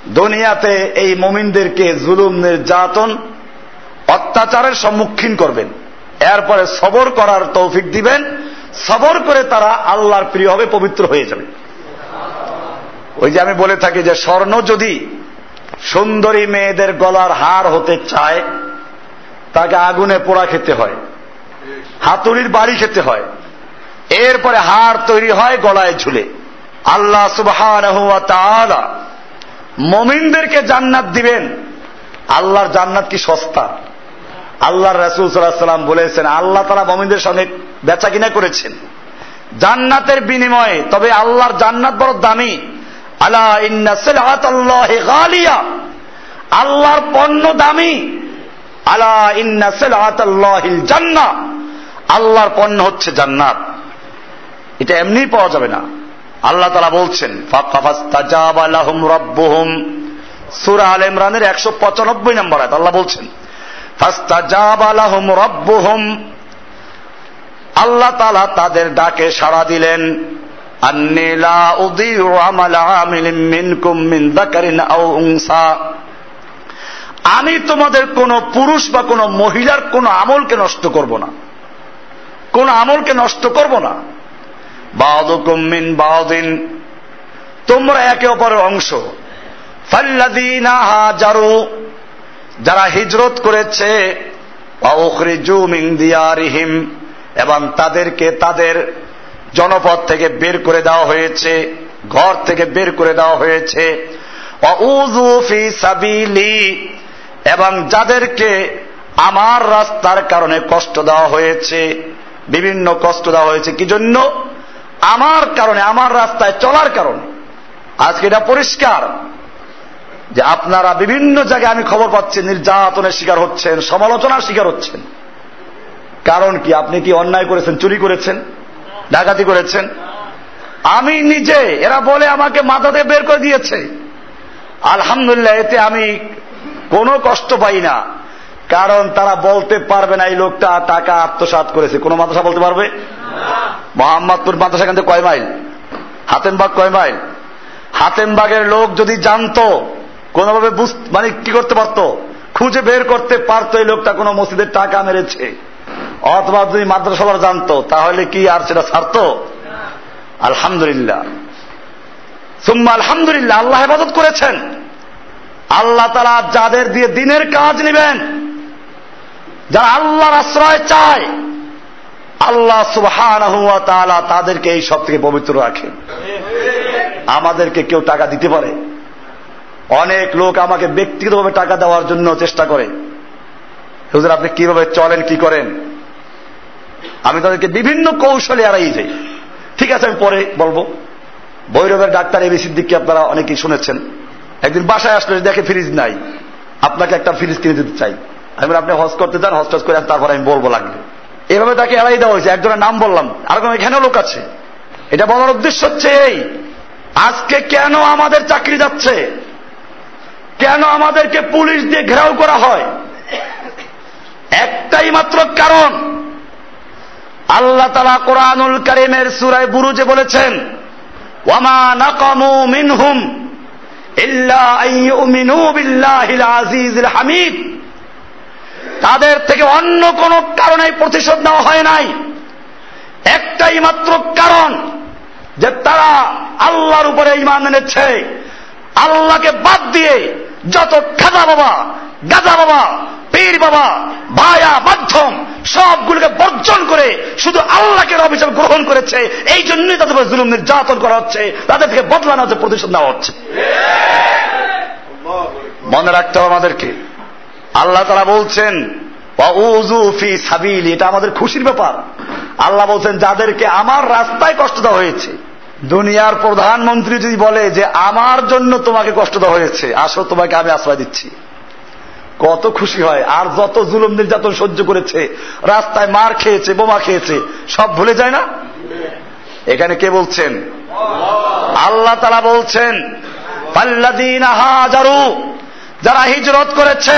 দুনিয়াতে এই মমিনদেরকে জুলুম, নির্যাতন, অত্যাচারের সম্মুখীন করবেন। এরপরে সবর করার তৌফিক দিবেন। সবর করে তারা আল্লাহর প্রিয় হবে পবিত্র হয়ে যাবে। ওই যে আমি বলে থাকি যে স্বর্ণ যদি সুন্দরী মেয়েদের গলার হার হতে চায়, তাকে আগুনে পোড়া খেতে হয়, হাতুড়ির বাড়ি খেতে হয়, এরপরে হার তৈরি হয় গলায় ঝুলে। আল্লাহ সুবাহ মমিনদেরকে জান্নাত দিবেন। আল্লাহর জান্নাত কি সস্তা? আল্লাহর রাসুল সাল্লাম বলেছেন, আল্লাহ তারা মমিনদের সঙ্গে বেচা কিনা করেছেন। জান্নাতের বিনিময়ে, তবে আল্লাহর জান্নাত বড় দামি। আল্লাহ আল্লাহর পণ্য দামি। আলা জান্না আল্লাহর পণ্য হচ্ছে জান্নাত। এটা এমনি পাওয়া যাবে না। আল্লাহ তালা বলছেন সুরা আল ইমরানের একশো পঁচানব্বই নম্বর আয়াত, আল্লাহ বলছেন আল্লাহ তালা তাদের ডাকে সাড়া দিলেন আমি তোমাদের কোন পুরুষ বা কোন মহিলার কোন আমলকে নষ্ট করব না। কোন আমলকে নষ্ট করব না। তোমরা একে অপরের অংশ। হাজারু। যারা হিজরত করেছে এবং তাদেরকে তাদের জনপদ থেকে বের করে দেওয়া হয়েছে, ঘর থেকে বের করে দেওয়া হয়েছে। এবং যাদেরকে আমার রাস্তার কারণে কষ্ট দেওয়া হয়েছে, বিভিন্ন কষ্ট দেওয়া হয়েছে। কি জন্য? আমার কারণে, আমার রাস্তায় চলার কারণে। আজকে এটা পরিষ্কার যে আপনারা বিভিন্ন জায়গায় আমি খবর পাচ্ছি, নির্যাতনের শিকার হচ্ছেন, সমালোচনার শিকার হচ্ছেন। কারণ কি? আপনি কি অন্যায় করেছেন, চুরি করেছেন, ডাকাতি করেছেন? আমি নিজে, এরা বলে আমাকে মাথাতে বের করে দিয়েছে। আলহামদুলিল্লাহ, এতে আমি কোনো কষ্ট পাই না। কারণ তারা বলতে পারবে না, এই লোকটা টাকা আত্মসাত করেছে। কোন মাদ্রাসা বলতে পারবে? মোহাম্মদপুর মাদ্রাসা এখান থেকে কয় মাইল? হাতেমবাগ কয় মাইল? হাতেমবাগের লোক যদি জানতো, কোনোভাবে মানে কি করতে পারত, খুঁজে বের করতে পারতো এই লোকটা কোনো মসজিদের টাকা মেরেছে। অথবা যদি মাদ্রাসালার জানতো, তাহলে কি আর সেটা ছাড়ত? আলহামদুলিল্লাহ। সুম্মা আলহামদুলিল্লাহ, আল্লাহ হেফাজত করেছেন। আল্লাহ তারা যাদের দিয়ে দিনের কাজ নেবেন, যারা আল্লাহর আশ্রয় চায় আল্লাহ সুবহান তাদেরকে এই সব থেকে পবিত্র রাখেন আমাদেরকে কেউ টাকা দিতে পারে। অনেক লোক আমাকে ব্যক্তিগতভাবে টাকা দেওয়ার জন্য চেষ্টা করে। হুজুর, আপনি কীভাবে চলেন, কি করেন? আমি তাদেরকে বিভিন্ন কৌশলে এড়াই যাই। ঠিক আছে, আমি পরে বলব। বৈরবের ডাক্তার এবি সিদ্দিককে আপনারা অনেকেই শুনেছেন। একদিন বাসায় আসলে, দেখে ফ্রিজ নাই। আপনাকে একটা ফ্রিজ কিনে দিতে চাই। আমি আপনি হজ করতে চান হজ টজ করে তারপর আমি বলব লাগবে। এভাবে তাকে এড়াই দেওয়া হয়েছে। একজনের নাম বললাম আর কোন এখানেও লোক আছে। এটা বলার উদ্দেশ্য হচ্ছে এই, আজকে কেন আমাদের চাকরি যাচ্ছে? কেন আমাদেরকে পুলিশ দিয়ে ঘেরাও করা হয়? একটাই মাত্র কারণ, আল্লাহ তালা কোরআনুল করিমের সুরায় বুরুজে বলেছেন, ওয়ামা হামিদ। তাদের থেকে অন্য কোন কারণে প্রতিশোধ নেওয়া হয় নাই। একটাই মাত্র কারণ যে তারা আল্লাহর উপরে ইমান এনেছে। আল্লাহকে বাদ দিয়ে যত খাজা বাবা গাজা বাবা পীর বাবা ভায়া মাধ্যম সবগুলোকে বর্জন করে শুধু আল্লাহকে অভিযোগ গ্রহণ করেছে এই জন্যই তাদের উপর জুলুম নির্যাতন করা হচ্ছে তাদের থেকে বদলানো হচ্ছে প্রতিশোধ নেওয়া হচ্ছে। মনে রাখতে হবে আমাদেরকে আল্লাহ তারা বলছেন এটা আমাদের খুশির ব্যাপার। আল্লাহ বলছেন, যাদেরকে আমার রাস্তায় কষ্ট দেওয়া হয়েছে, দুনিয়ার প্রধানমন্ত্রী যদি বলে যে আমার জন্য তোমাকে কষ্ট দেওয়া হয়েছে, আসো তোমাকে আমি আশ্রয় দিচ্ছি। কত খুশি হয়, আর যত জুলুম নির্যাতন সহ্য করেছে, রাস্তায় মার খেয়েছে, বোমা খেয়েছে, সব ভুলে যায় না? এখানে কে বলছেন? আল্লাহ তারা বলছেন হাজারু, যারা হিজরত করেছে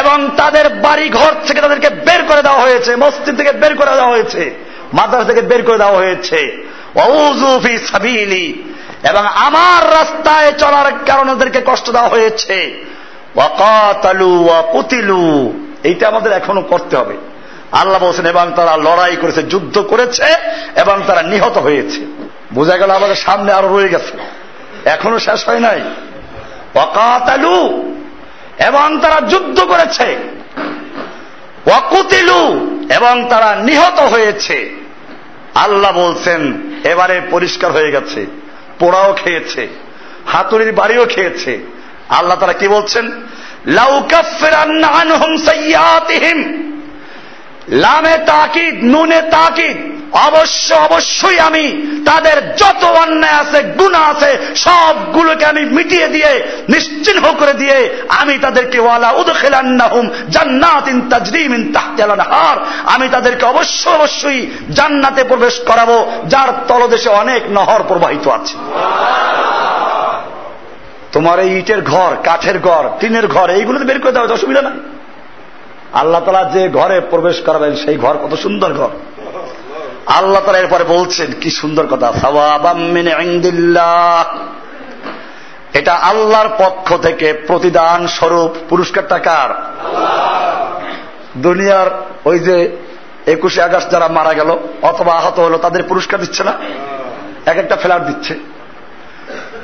এবং তাদের বাড়ি ঘর থেকে তাদেরকে বের করে দেওয়া হয়েছে, মসজিদ থেকে বের করে দেওয়া হয়েছে, মাদ্রাস থেকে বের করে দেওয়া হয়েছে। সাবিলি। এবং আমার রাস্তায় চলার কারণে ওদেরকে কষ্ট দেওয়া হয়েছে। এইটা আমাদের এখনও করতে হবে। আল্লাহ বলছেন, এবং তারা লড়াই করেছে, যুদ্ধ করেছে, এবং তারা নিহত হয়েছে। বোঝা গেল আমাদের সামনে আরও রয়ে গেছে। এখনও শেষ হয় নাই। অকাতালু এবং তারা যুদ্ধ করেছে। অকুতিলু এবং তারা নিহত হয়েছে। আল্লাহ বলছেন, এবারে পরিষ্কার হয়ে গেছে, পোড়াও খেয়েছে, হাতুড়ির বাড়িও খেয়েছে। আল্লাহ তারা কি বলছেন? লামে তাকিদ, নুনে তাকিদ। অবশ্য অবশ্যই আমি তাদের যত অন্যায় আছে গুণা আছে, সবগুলোকে আমি মিটিয়ে দিয়ে, নিশ্চিহ্ন করে দিয়ে আমি তাদেরকে ওয়ালা উদখিলান্নাহুম জান্নাতিন তাজরিমিন তাহতিল হার আমি তাদেরকে অবশ্য অবশ্যই জান্নাতে প্রবেশ করাবো, যার তলদেশে অনেক নহর প্রবাহিত আছে। তোমার এই ইটের ঘর, কাঠের ঘর, টিনের ঘর, এইগুলোতে বের করে দেওয়া অসুবিধা নাই। আল্লাহ তালা যে ঘরে প্রবেশ করাবেন, সেই ঘর কত সুন্দর ঘর। আল্লাহ তারা এরপরে বলছেন, কি সুন্দর কথা এটা আল্লাহর পক্ষ থেকে প্রতিদান স্বরূপ পুরস্কার টাকার দুনিয়ার ওই যে একুশে আগস্ট যারা মারা গেল অথবা আহত হলো, তাদের পুরস্কার দিচ্ছে না? এক একটা ফ্ল্যাট দিচ্ছে।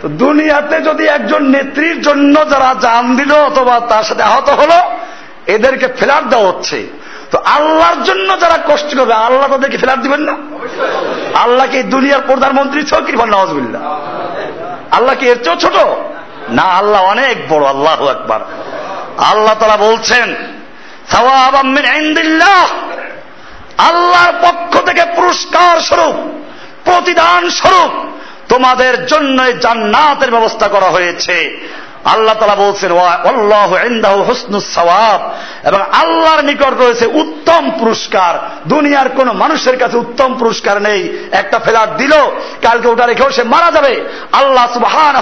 তো দুনিয়াতে যদি একজন নেত্রীর জন্য যারা জান দিল অথবা তার সাথে আহত হলো, এদেরকে ফ্ল্যাট দেওয়া হচ্ছে। তো আল্লাহর জন্য যারা কষ্ট করবে, আল্লাহ তাদেরকে ফেরার দিবেন না। আল্লাহকে দুনিয়ার প্রধানমন্ত্রী ভার নওয়াজ আল্লাহ কি এর চেয়েও ছোট? না, আল্লাহ অনেক বড়, আল্লাহ একবার আল্লাহ তারা বলছেন আল্লাহর পক্ষ থেকে পুরস্কার স্বরূপ, প্রতিদান স্বরূপ তোমাদের জন্য জান্নাতের ব্যবস্থা করা হয়েছে। আল্লাহ তালা বলছেন এবং আল্লাহর নিকট রয়েছে উত্তম পুরস্কার। দুনিয়ার কোন মানুষের কাছে উত্তম পুরস্কার নেই। একটা ফেলার দিল, কালকে ওটা রেখেও সে মারা যাবে। আল্লাহ সুবহান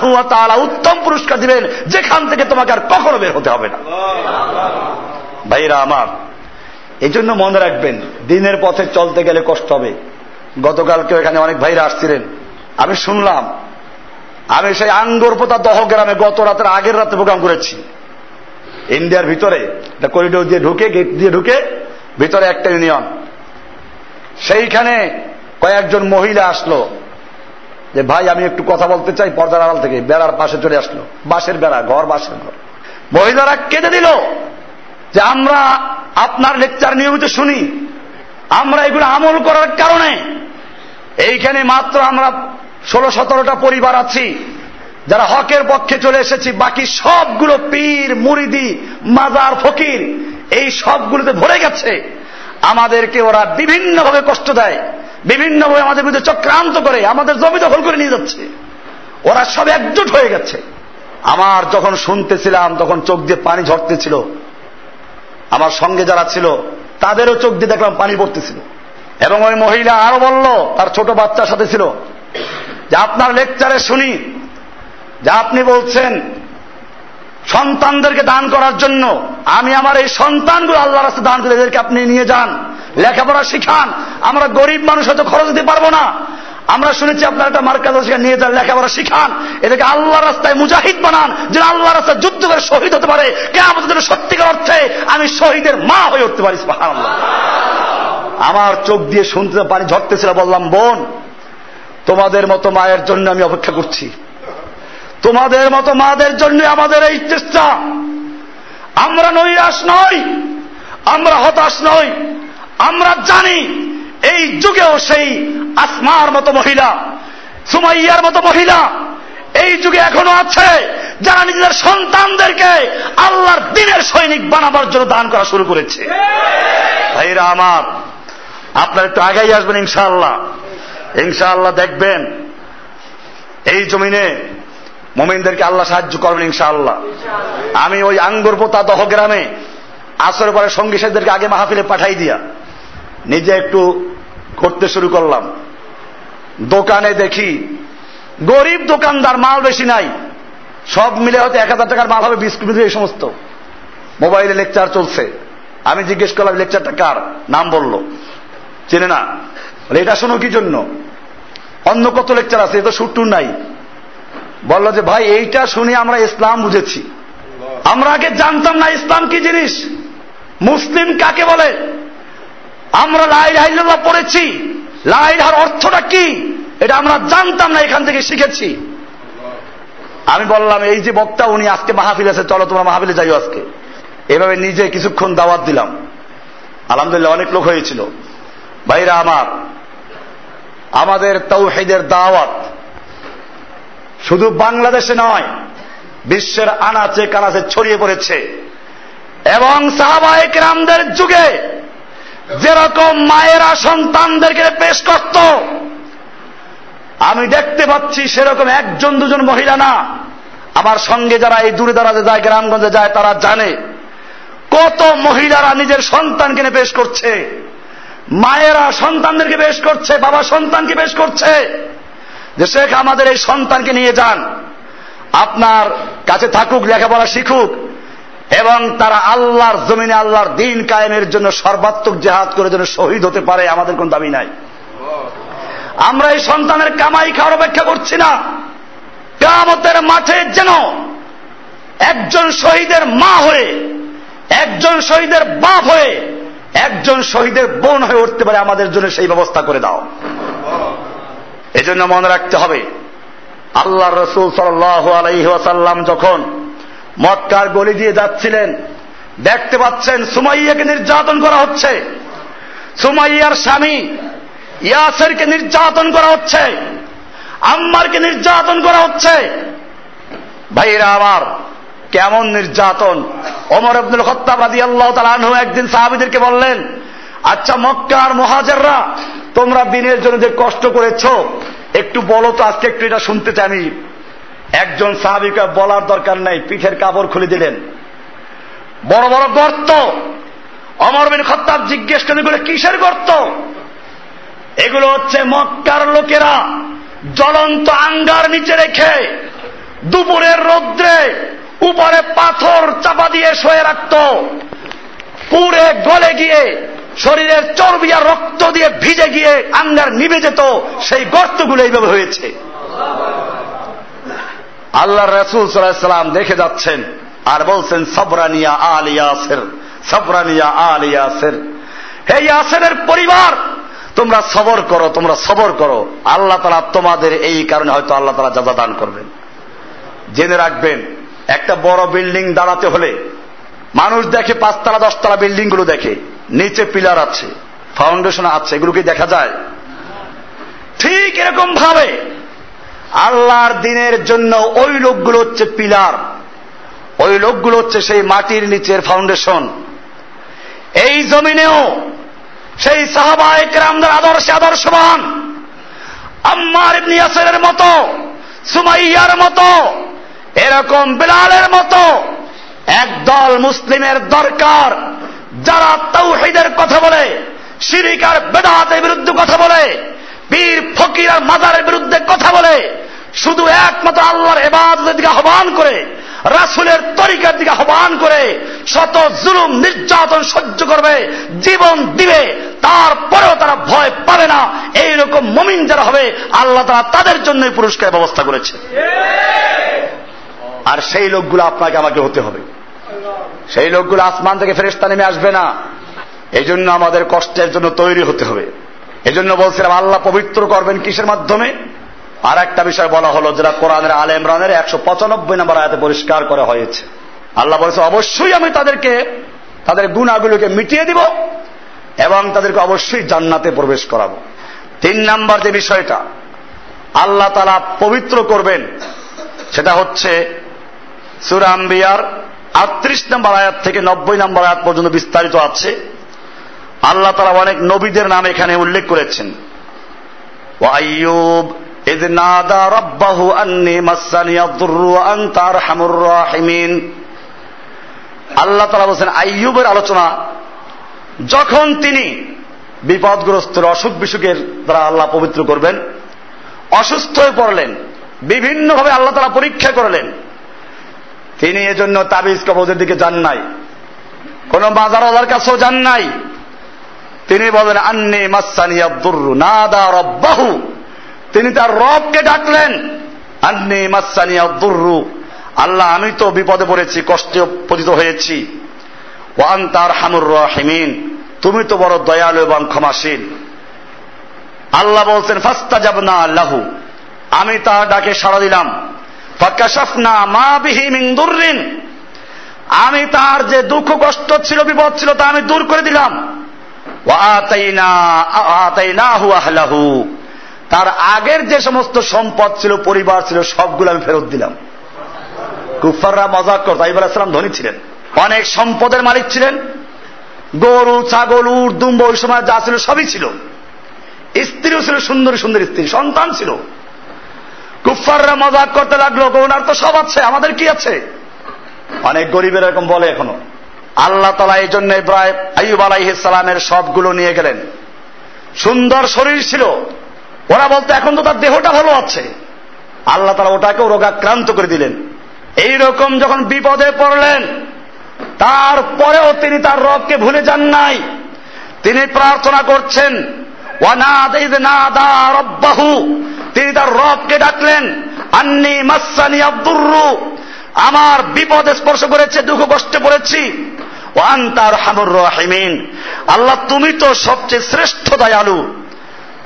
উত্তম পুরস্কার দিবেন, যেখান থেকে তোমাকে আর কখনো বের হতে হবে না। ভাইরা আমার এই জন্য মনে রাখবেন, দিনের পথে চলতে গেলে কষ্ট হবে। গতকালকে এখানে অনেক ভাইরা আসছিলেন। আমি শুনলাম আমি সেই আঙ্গরপোতা দহ গ্রামে গত রাতের আগের রাতে প্রোগ্রাম করেছি। ইন্ডিয়ার ভিতরে করিডোর দিয়ে ঢুকে গেট দিয়ে ঢুকে, ভিতরে একটা ইউনিয়ন সেইখানে কয়েকজন মহিলা আসলো। যে, ভাই, আমি একটু কথা বলতে চাই। পর্দার আড়াল থেকে বেড়ার পাশে চলে আসলো। বাসের বেড়া, ঘর বাসের ঘর। মহিলারা কেঁদে দিল যে, আমরা আপনার লেকচার নিয়মিত শুনি। আমরা এগুলো আমল করার কারণে। এইখানে মাত্র আমরা ষোলো, সতেরোটা পরিবার আছি। যারা হকের পক্ষে চলে এসেছি, বাকি সবগুলো পীর, মুরিদি, মাজার, ফকির, এই সবগুলোতে ভরে গেছে। আমাদেরকে ওরা বিভিন্নভাবে কষ্ট দেয়, বিভিন্নভাবে আমাদের বিরুদ্ধে চক্রান্ত করে, আমাদের জমি দখল করে নিয়ে যাচ্ছে। ওরা সব একজোট হয়ে গেছে। আমার যখন শুনতেছিলাম, তখন চোখ দিয়ে পানি ঝরতেছিল। আমার সঙ্গে যারা ছিল, তাদেরও চোখ দিয়ে দেখলাম পানি পড়তেছিল। এবং ওই মহিলা আরও বলল, তার ছোট বাচ্চার সাথে ছিল। যে আপনার লেকচারে শুনি, যে আপনি বলছেন, সন্তানদেরকে দান করার জন্য আমি আমার এই সন্তানগুলো আল্লাহ রাস্তা দান করে এদেরকে আপনি নিয়ে যান, লেখাপড়া শিখান, আমরা গরিব মানুষ হয়তো খরচ দিতে পারব না। আমরা শুনেছি আপনার একটা মার্কাজ নিয়ে যান, লেখাপড়া শিখান, এদেরকে আল্লাহ রাস্তায় মুজাহিদ বানান, যেন আল্লাহ রাস্তায় যুদ্ধ করে শহীদ হতে পারে। কে আমাদের সত্যিকার অর্থে আমি শহীদের মা হয়ে উঠতে পারি আমার চোখ দিয়ে শুনতে পানি ঝরতেছিল, বললাম, বোন তোমাদের মতো মায়ের জন্য আমি অপেক্ষা করছি। তোমাদের মতো মাদের জন্য আমাদের এই চেষ্টা। আমরা নৈরাশ নই, আমরা হতাশ নই, আমরা জানি এই যুগেও সেই আসমার মতো মহিলা, সুমাইয়ার মতো মহিলা এই যুগে এখনও আছে, যারা নিজেদের সন্তানদেরকে আল্লাহর দিনের সৈনিক বানাবার জন্য দান করা শুরু করেছে। ভাইরা আমার, আপনার একটু আগেই আসবেন ইনশাআল্লাহ। ইনশাআল্লাহ দেখবেন, এই জমিনে মোমিনদেরকে আল্লাহ সাহায্য করবেন ইনশাআল্লাহ। আমি ওই আঙ্গুরপোতা দহ গ্রামে আসর পরে সঙ্গী সাথীদেরকে আগে মাহফিলে পাঠাই দিয়া নিজে একটু করতে শুরু করলাম। দোকানে দেখি গরিব দোকানদার, মাল বেশি নাই। সব মিলে হয়তো এক হাজার টাকার মাল হবে, বিস্কুট এই সমস্ত। মোবাইলে লেকচার চলছে। আমি জিজ্ঞেস করলাম, লেকচারটা কার? নাম বলল। চেনে না? এটা শোনো কি জন্য? অন্য কত লেকচার আছে, এ তো নাই। বলল যে, ভাই, এইটা শুনে আমরা ইসলাম বুঝেছি। আমরা আগে জানতাম না ইসলাম কি জিনিস। মুসলিম কাকে বলে? আমরা লাইল্লাহ পড়েছি। লাইলার অর্থটা কি? এটা আমরা জানতাম না, এখান থেকে শিখেছি। আমি বললাম, এই যে বক্তা, উনি আজকে মাহফিল আছে, চলো তোমরা মাহফিলে যাইও আজকে। এভাবে নিজে কিছুক্ষণ দাওয়াত দিলাম। আলহামদুলিল্লাহ, অনেক লোক হয়েছিল। ভাইরা আমার আমাদের তৌহিদের দাওয়াত। শুধু বাংলাদেশে নয়, বিশ্বের আনাচে কানাচে ছড়িয়ে পড়েছে। এবং সাহাবাহিক রামদের যুগে যেরকম মায়েরা সন্তানদেরকে পেশ করত, আমি দেখতে পাচ্ছি সেরকম একজন দুজন মহিলা না। আমার সঙ্গে যারা এই দূরে দাঁড়াতে যায়, গ্রামগঞ্জে যায়, তারা জানে কত মহিলারা নিজের সন্তানকে পেশ করছে। মায়েরা সন্তানদেরকে বেশ করছে, বাবা সন্তানকে বেশ করছে। যে শেখ, আমাদের এই সন্তানকে নিয়ে যান। আপনার কাছে থাকুক, লেখাপড়া শিখুক, এবং তারা আল্লাহর জমিনে, আল্লাহর দিন কায়েমের জন্য সর্বাত্মক জেহাদ করে যেন শহীদ হতে পারে, আমাদের কোন দাবি নাই। আমরা এই সন্তানের কামাই খাওয়ার অপেক্ষা করছি না। কামতের মাঠে যেন একজন শহীদের মা হয়ে, একজন শহীদের বাপ হয়ে একজন শহীদের বোন হয়ে উঠতে পারে আমাদের জন্য সেই ব্যবস্থা করে দাও। এজন্য মনে রাখতে হবে আল্লাহ রসুল সাল্লাহ সাল্লাম যখন মক্কার গলি দিয়ে যাচ্ছিলেন, দেখতে পাচ্ছেন সুমাইয়াকে নির্যাতন করা হচ্ছে। সুমাইয়ার স্বামী ইয়াসেরকে নির্যাতন করা হচ্ছে, আম্মারকে নির্যাতন করা হচ্ছে। ভাইরা আমার কেমন নির্যাতন? অমর আব্দুল খত্তাব রাজি আল্লাহ তালু একদিন সাহাবিদেরকে বললেন আচ্ছা মক্কার মহাজাররা, তোমরা দিনের জন্য যে কষ্ট করেছ, একটু বলো তো, আজকে একটু এটা শুনতে চাই আমি। একজন সাহাবিকে বলার দরকার নাই, পিঠের কাপড় খুলে দিলেন। বড় বড় গর্ত। অমর বিন খত্তাব জিজ্ঞেস করেন, এগুলো কিসের গর্ত? এগুলো হচ্ছে মক্কার লোকেরা জ্বলন্ত আঙ্গার নিচে রেখে দুপুরের রৌদ্রে উপরে পাথর চাপা দিয়ে শোয়ে রাখত। পুরে গলে গিয়ে শরীরের চর্বি আর রক্ত দিয়ে ভিজে গিয়ে আঙ্গার নিভে যেত, সেই গর্তগুলো এইভাবে হয়েছে। আল্লাহ রসুল সাল্লাম দেখে যাচ্ছেন আর বলছেন, সবরানিয়া আল ইয়াসের, সবরানিয়া আল ইয়াসের। হে ইয়াসের পরিবার, তোমরা সবর করো, তোমরা সবর করো। আল্লাহ তালা তোমাদের এই কারণে হয়তো আল্লাহ তালা যাজা দান করবেন। জেনে রাখবেন একটা বড় বিল্ডিং দাঁড়াতে হলে মানুষ দেখে পাঁচতলা, দশতলা বিল্ডিংগুলো দেখে। নিচে পিলার আছে, ফাউন্ডেশন আছে এগুলোকে দেখা যায়? ঠিক এরকম ভাবে আল্লাহর দিনের জন্য ওই লোকগুলো হচ্ছে পিলার। ওই লোকগুলো হচ্ছে সেই মাটির নিচের ফাউন্ডেশন। এই জমিনেও সেই সাহাবা একরামদের আদর্শে আদর্শবান। আম্মার ইবনি মতো, সুমাইয়ার মতো এরকম বিলালের মতো একদল মুসলিমের দরকার, যারা তৌহিদের কথা বলে শিরিকার বেদাতের বিরুদ্ধে কথা বলে, পীর ফকির আর মাজারের বিরুদ্ধে কথা বলে, শুধু একমাত্র আল্লাহর এবাদতের দিকে আহ্বান করে, রাসুলের তরিকার দিকে আহ্বান করে, শত জুলুম, নির্যাতন সহ্য করবে, জীবন দিবে, তারপরেও তারা ভয় পাবে না। এইরকম মমিন যারা হবে, আল্লাহ তারা তাদের জন্যই পুরস্কার ব্যবস্থা করেছে। আর সেই লোকগুলো আপনাকে আমাকে হতে হবে। সেই লোকগুলো আসমান থেকে ফেরেস্তা নেমে আসবে না। এই জন্য আমাদের কষ্টের জন্য তৈরি হতে হবে। এজন্য বলছিলাম, আল্লাহ পবিত্র করবেন কিসের মাধ্যমে? আর একটা বিষয় বলা হলো, যেটা কোরআনের আল ইমরানের একশো পঁচানব্বই নম্বর আয়াতে পরিষ্কার করা হয়েছে। আল্লাহ বলেছে, অবশ্যই আমি তাদেরকে, তাদের গুণাগুলোকে মিটিয়ে দিব এবং তাদেরকে অবশ্যই জান্নাতে প্রবেশ করাবো। তিন নাম্বার যে বিষয়টা, আল্লাহ তালা পবিত্র করবেন, সেটা হচ্ছে সুরাম্বিয়ার আটত্রিশ নম্বর আয়াত থেকে নব্বই নম্বর আয়াত পর্যন্ত বিস্তারিত আছে আল্লাহ তালা অনেক নবীদের নাম এখানে উল্লেখ করেছেন ওয়াইয়ুব إذ نادى ربه أني مسني الضر وأنت أرحم الراحمين আল্লাহ তালা বলছেন আইয়ুবের আলোচনা যখন তিনি বিপদগ্রস্ত অসুখ বিসুখের দ্বারা আল্লাহ পবিত্র করবেন অসুস্থ হয়ে পড়লেন বিভিন্নভাবে আল্লাহ তালা পরীক্ষা করলেন তিনি এজন্য তাবিজ কবজের দিকে যান নাই। কোন বাজার ওলার কাছেও যান নাই। তিনি বলেন, আন্নি মাসানি আব্দুর নাদা রব্বাহু। তিনি তার রবকে ডাকলেন, আন্নি মাসানি আব্দুরু আল্লাহ, আমি তো বিপদে পড়েছি, কষ্টে পতিত হয়েছি। ওয়ান তার হামুর রহিমিন, তুমি তো বড় দয়ালু এবং ক্ষমাশীল। আল্লাহ বলছেন ফাস্তা যাব না আল্লাহু আমি তার ডাকে সাড়া দিলাম। আমি তার যে দুঃখ, কষ্ট ছিল, বিপদ ছিল, তা আমি দূর করে দিলাম। তার আগের যে সমস্ত সম্পদ ছিল, পরিবার ছিল, সবগুলো আমি ফেরত দিলাম। কুফাররা মজাক করত আইবার আসলাম ধনী ছিলেন। অনেক সম্পদের মালিক ছিলেন। গরু, ছাগল, উট, দুম্ব, ওই সময় যা ছিল, সবই ছিল। স্ত্রীও ছিল সুন্দর সুন্দর স্ত্রী, সন্তান ছিল। কুফাররা মজাক করতে লাগল ওনার তো সব আছে, আমাদের কি আছে? অনেক গরিবের এরকম বলে এখনও। আল্লাহ তালা এই জন্য ইব্রাহিম আইব আলাইসালামের সবগুলো নিয়ে গেলেন। সুন্দর শরীর ছিল। ওরা বলতো, এখন তো তার দেহটা ভালো আছে। আল্লাহ তালা ওটাকেও রোগাক্রান্ত করে দিলেন। এই রকম যখন বিপদে পড়লেন, তারপরেও তিনি তার রবকে ভুলে যান নাই। তিনি প্রার্থনা করছেন তিনি তার রবকে ডাকলেন, আন্নি মাসানি আব্দুরু আমার বিপদে স্পর্শ করেছে, দুঃখ কষ্টে পড়েছি। ও আন্তার হামুর রহিমিন। আল্লাহ, তুমি তো সবচেয়ে শ্রেষ্ঠ দয়ালু।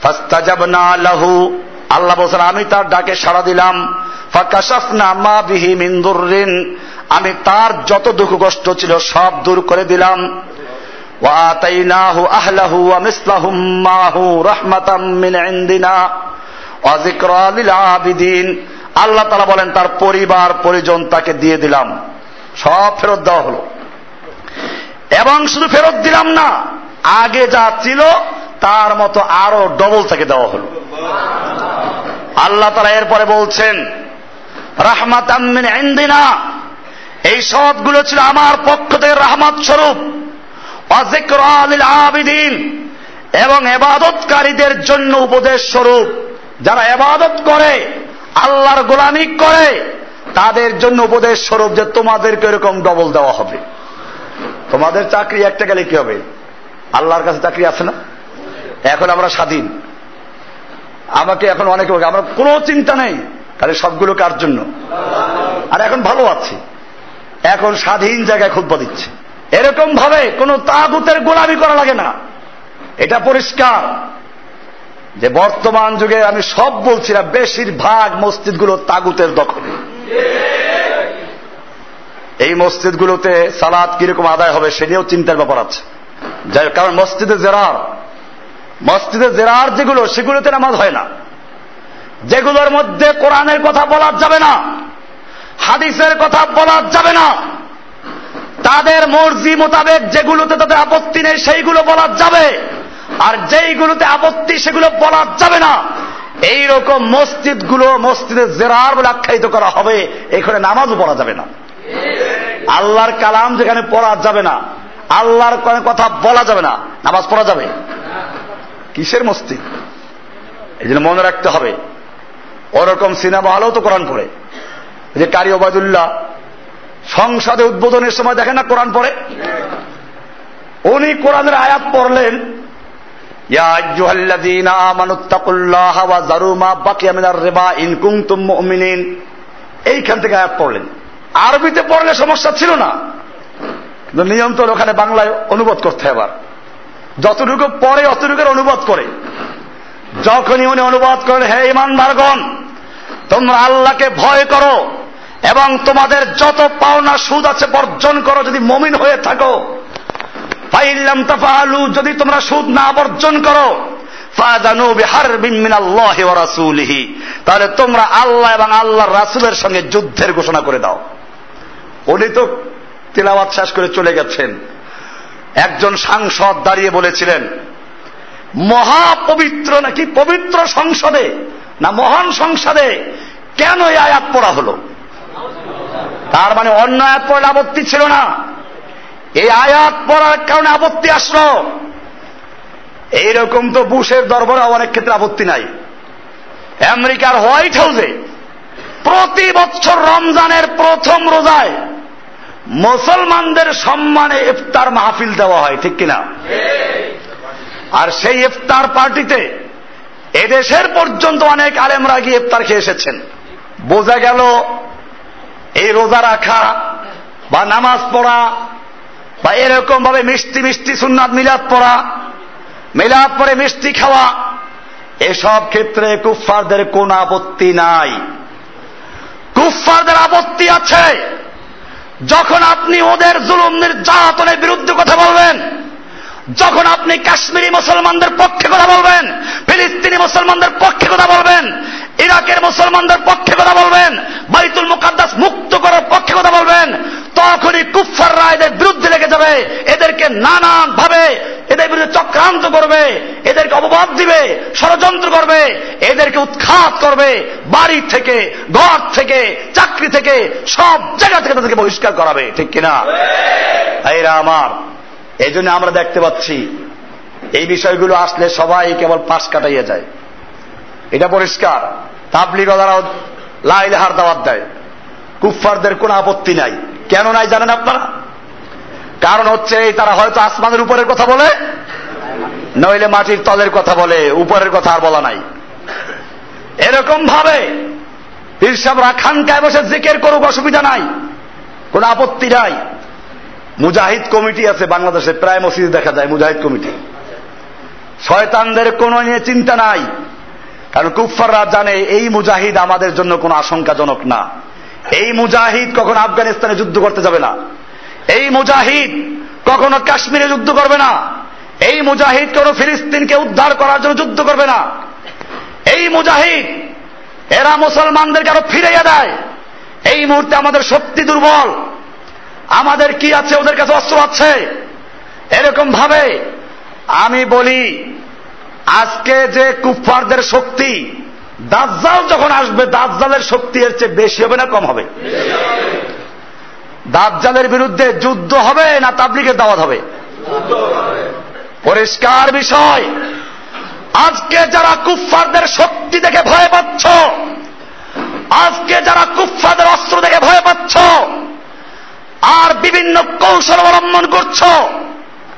ফাস্তাজাবনা লাহু। আল্লাহ বলছেন, আমি তার ডাকে সাড়া দিলাম। ফাকাশাফনা মা বিহি আমি তার যত দুঃখ কষ্ট ছিল সব দূর করে দিলাম। وآتيناه أهله ومثلهم معه رحمة من عندنا وذكرى للعابدين আল্লাহ তালা বলেন তার পরিবার পরিজন তাকে দিয়ে দিলাম সব ফেরত দেওয়া হলো এবং শুধু ফেরত দিলাম না আগে যা ছিল তার মতো আরো ডবল তাকে দেওয়া হলো আল্লাহ তালা এরপরে বলছেন রাহমাত ইন্দিনা এই সবগুলো ছিল আমার পক্ষ থেকে রাহমাত স্বরূপ আবিদিন এবং এবাদতকারীদের জন্য উপদেশ স্বরূপ। যারা এবাদত করে, আল্লাহর গোলামি করে, তাদের জন্য উপদেশ স্বরূপ যে তোমাদেরকে এরকম ডবল দেওয়া হবে। তোমাদের চাকরি একটা গেলে কি হবে? আল্লাহর কাছে চাকরি আছে না? এখন আমরা স্বাধীন। আমাকে এখন অনেকে আমার কোনো চিন্তা নেই। তাহলে সবগুলো কার জন্য? আর এখন ভালো আছি। এখন স্বাধীন জায়গায় খুদ্া দিচ্ছে। এরকম ভাবে কোন তাগুতের গোলামি করা লাগে না। এটা পরিষ্কার। যে বর্তমান যুগে আমি সব বলছি না, বেশিরভাগ মসজিদগুলো তাগুতের দখলে। এই মসজিদগুলোতে সালাদ কীরকম আদায় হবে সে নিয়েও চিন্তার ব্যাপার আছে। যাই কারণ মসজিদে জেরার। মসজিদে জেরার যেগুলো, সেগুলোতে নামাজ হয় না। যেগুলোর মধ্যে কোরআনের কথা বলা যাবে না, হাদিসের কথা বলা যাবে না। তাদের মর্জি মোতাবেক যেগুলোতে তাদের আপত্তি নেই, সেইগুলো বলা যাবে। আর যেইগুলোতে আপত্তি, সেগুলো বলা যাবে না। এই রকম মসজিদগুলো মসজিদে জেরার বলে আখ্যায়িত করা হবে। এখানে নামাজও পড়া যাবে না। আল্লাহর কালাম যেখানে পড়া যাবে না। আল্লাহর কথা বলা যাবে না। নামাজ পড়া যাবে। কিসের মসজিদ? এই জন্য মনে রাখতে হবে। ওরকম সিনেমা হলেও তো কোরআন পড়ে। যে কারি ওবায়দুল্লাহ সংসদে উদ্বোধনের সময় দেখেন না কোরআন পড়ে? উনি কোরআনের আয়াত পড়লেন এইখান থেকে আয়াত পড়লেন। আরবিতে পড়লে সমস্যা ছিল না নিয়ম তো ওখানে বাংলায় অনুবাদ করতে আবার যতটুকু পরে অতটুকুর অনুবাদ করে। যখনই উনি অনুবাদ করেন, হে ইমান ইমানদারগণ, তোমরা আল্লাহকে ভয় করো এবং তোমাদের যত পাওনা সুদ আছে বর্জন করো, যদি মমিন হয়ে থাকো। ফাইল্লাম তাফালু যদি তোমরা সুদ না বর্জন করো তাহলে তোমরা আল্লাহ এবং আল্লাহর রাসুলের সঙ্গে যুদ্ধের ঘোষণা করে দাও। উনি তো তেলাওয়াত শেষ করে চলে গেছেন। একজন সাংসদ দাঁড়িয়ে বলেছিলেন, মহাপবিত্র নাকি পবিত্র সংসদে না মহান সংসদে? কেন এই আয়াত পড়া হলো? তার মানে অন্য আয়াত পড়লে আপত্তি ছিল না। এই আয়াত পড়ার কারণে আপত্তি আসলো। এইরকম তো বুশের দরবারে অনেক ক্ষেত্রে আপত্তি নাই। আমেরিকার হোয়াইট হাউসে প্রতি বছর রমজানের প্রথম রোজায় মুসলমানদের সম্মানে ইফতার মাহফিল দেওয়া হয়, ঠিক কিনা? আর সেই ইফতার পার্টিতে এদেশের পর্যন্ত অনেক আলেমরা গিয়ে ইফতার খেয়ে এসেছেন। বোঝা গেল এই রোজা রাখা বা নামাজ পড়া বা এরকম ভাবে মিষ্টি মিষ্টি সুন্নাত মিলাদ পড়া, মিলাদ পরে মিষ্টি খাওয়া, এসব ক্ষেত্রে কুফফারদের কোন আপত্তি নাই। কুফফারদের আপত্তি আছে। যখন আপনি ওদের জুলুম নির্যাতনের বিরুদ্ধে কথা বলবেন, যখন আপনি কাশ্মীরি মুসলমানদের পক্ষে কথা বলবেন, ফিলিস্তিনি মুসলমানদের পক্ষে কথা বলবেন ইরাকের মুসলমানদের পক্ষে কথা বলবেন, বাইতুল মুকাদ্দাস মুক্ত করার পক্ষে কথা বলবেন, তখনই কুফাররা এদের বিরুদ্ধে লেগে যাবে, এদেরকে নানান ভাবে এদের বিরুদ্ধে চক্রান্ত করবে, এদেরকে অপবাদ দিবে, ষড়যন্ত্র করবে, এদেরকে উৎখাত করবে, বাড়ি থেকে, ঘর থেকে, চাকরি থেকে, সব জায়গা থেকে তাদেরকে বহিষ্কার করাবে, ঠিক কিনা? এরা আমার এই জন্য আমরা দেখতে পাচ্ছি, এই বিষয়গুলো আসলে সবাই কেবল পাশ কাটাইয়া যায়। এটা পরিষ্কার। তাবলিগ তারাও লাইলাহার দাওয়াত দেয়। কুফফারদের কোনো আপত্তি নাই। কেন নাই জানেন আপনারা? কারণ হচ্ছে এই তারা হয়তো আসমানের উপরের কথা বলে, নইলে মাটির তলের কথা বলে, উপরের কথা আর বলা নাই। এরকম ভাবে পীরসাবরা খানকায় বসে জিকের করুক অসুবিধা নাই, কোন আপত্তি নাই। মুজাহিদ কমিটি আছে বাংলাদেশে, প্রায় মসজিদ দেখা যায় মুজাহিদ কমিটি। শয়তানদের কোনো নিয়ে চিন্তা নাই। কারণ কুফাররা জানে এই মুজাহিদ আমাদের জন্য কোনো আশঙ্কাজনক না। এই মুজাহিদ কখনো আফগানিস্তানে যুদ্ধ করতে যাবে না। এই মুজাহিদ কখনো কাশ্মীরে যুদ্ধ করবে না। এই মুজাহিদ কোনো ফিলিস্তিনকে উদ্ধার করার জন্য যুদ্ধ করবে না। এই মুজাহিদ, এরা মুসলমানদেরকে আরও ফিরাইয়া দেয়। এই মুহূর্তে আমাদের শক্তি দুর্বল। আমাদের কি আছে? ওদের কাছে অস্ত্র আছে। এরকম ভাবে আমি বলি আজকে যে কুফফারদের শক্তি, দাজ্জাল যখন আসবে, দাজ্জালের শক্তি এর চেয়ে বেশি হবে না কম হবে? দাজ্জালের বিরুদ্ধে যুদ্ধ হবে না তাবলিগের দাওয়াত হবে? পরিষ্কার বিষয়। আজকে যারা কুফফারদের শক্তি দেখে ভয় পাচ্ছ, আজকে যারা কুফফাদের অস্ত্র দেখে ভয় পাচ্ছ, আর বিভিন্ন কৌশল অবলম্বন করছ,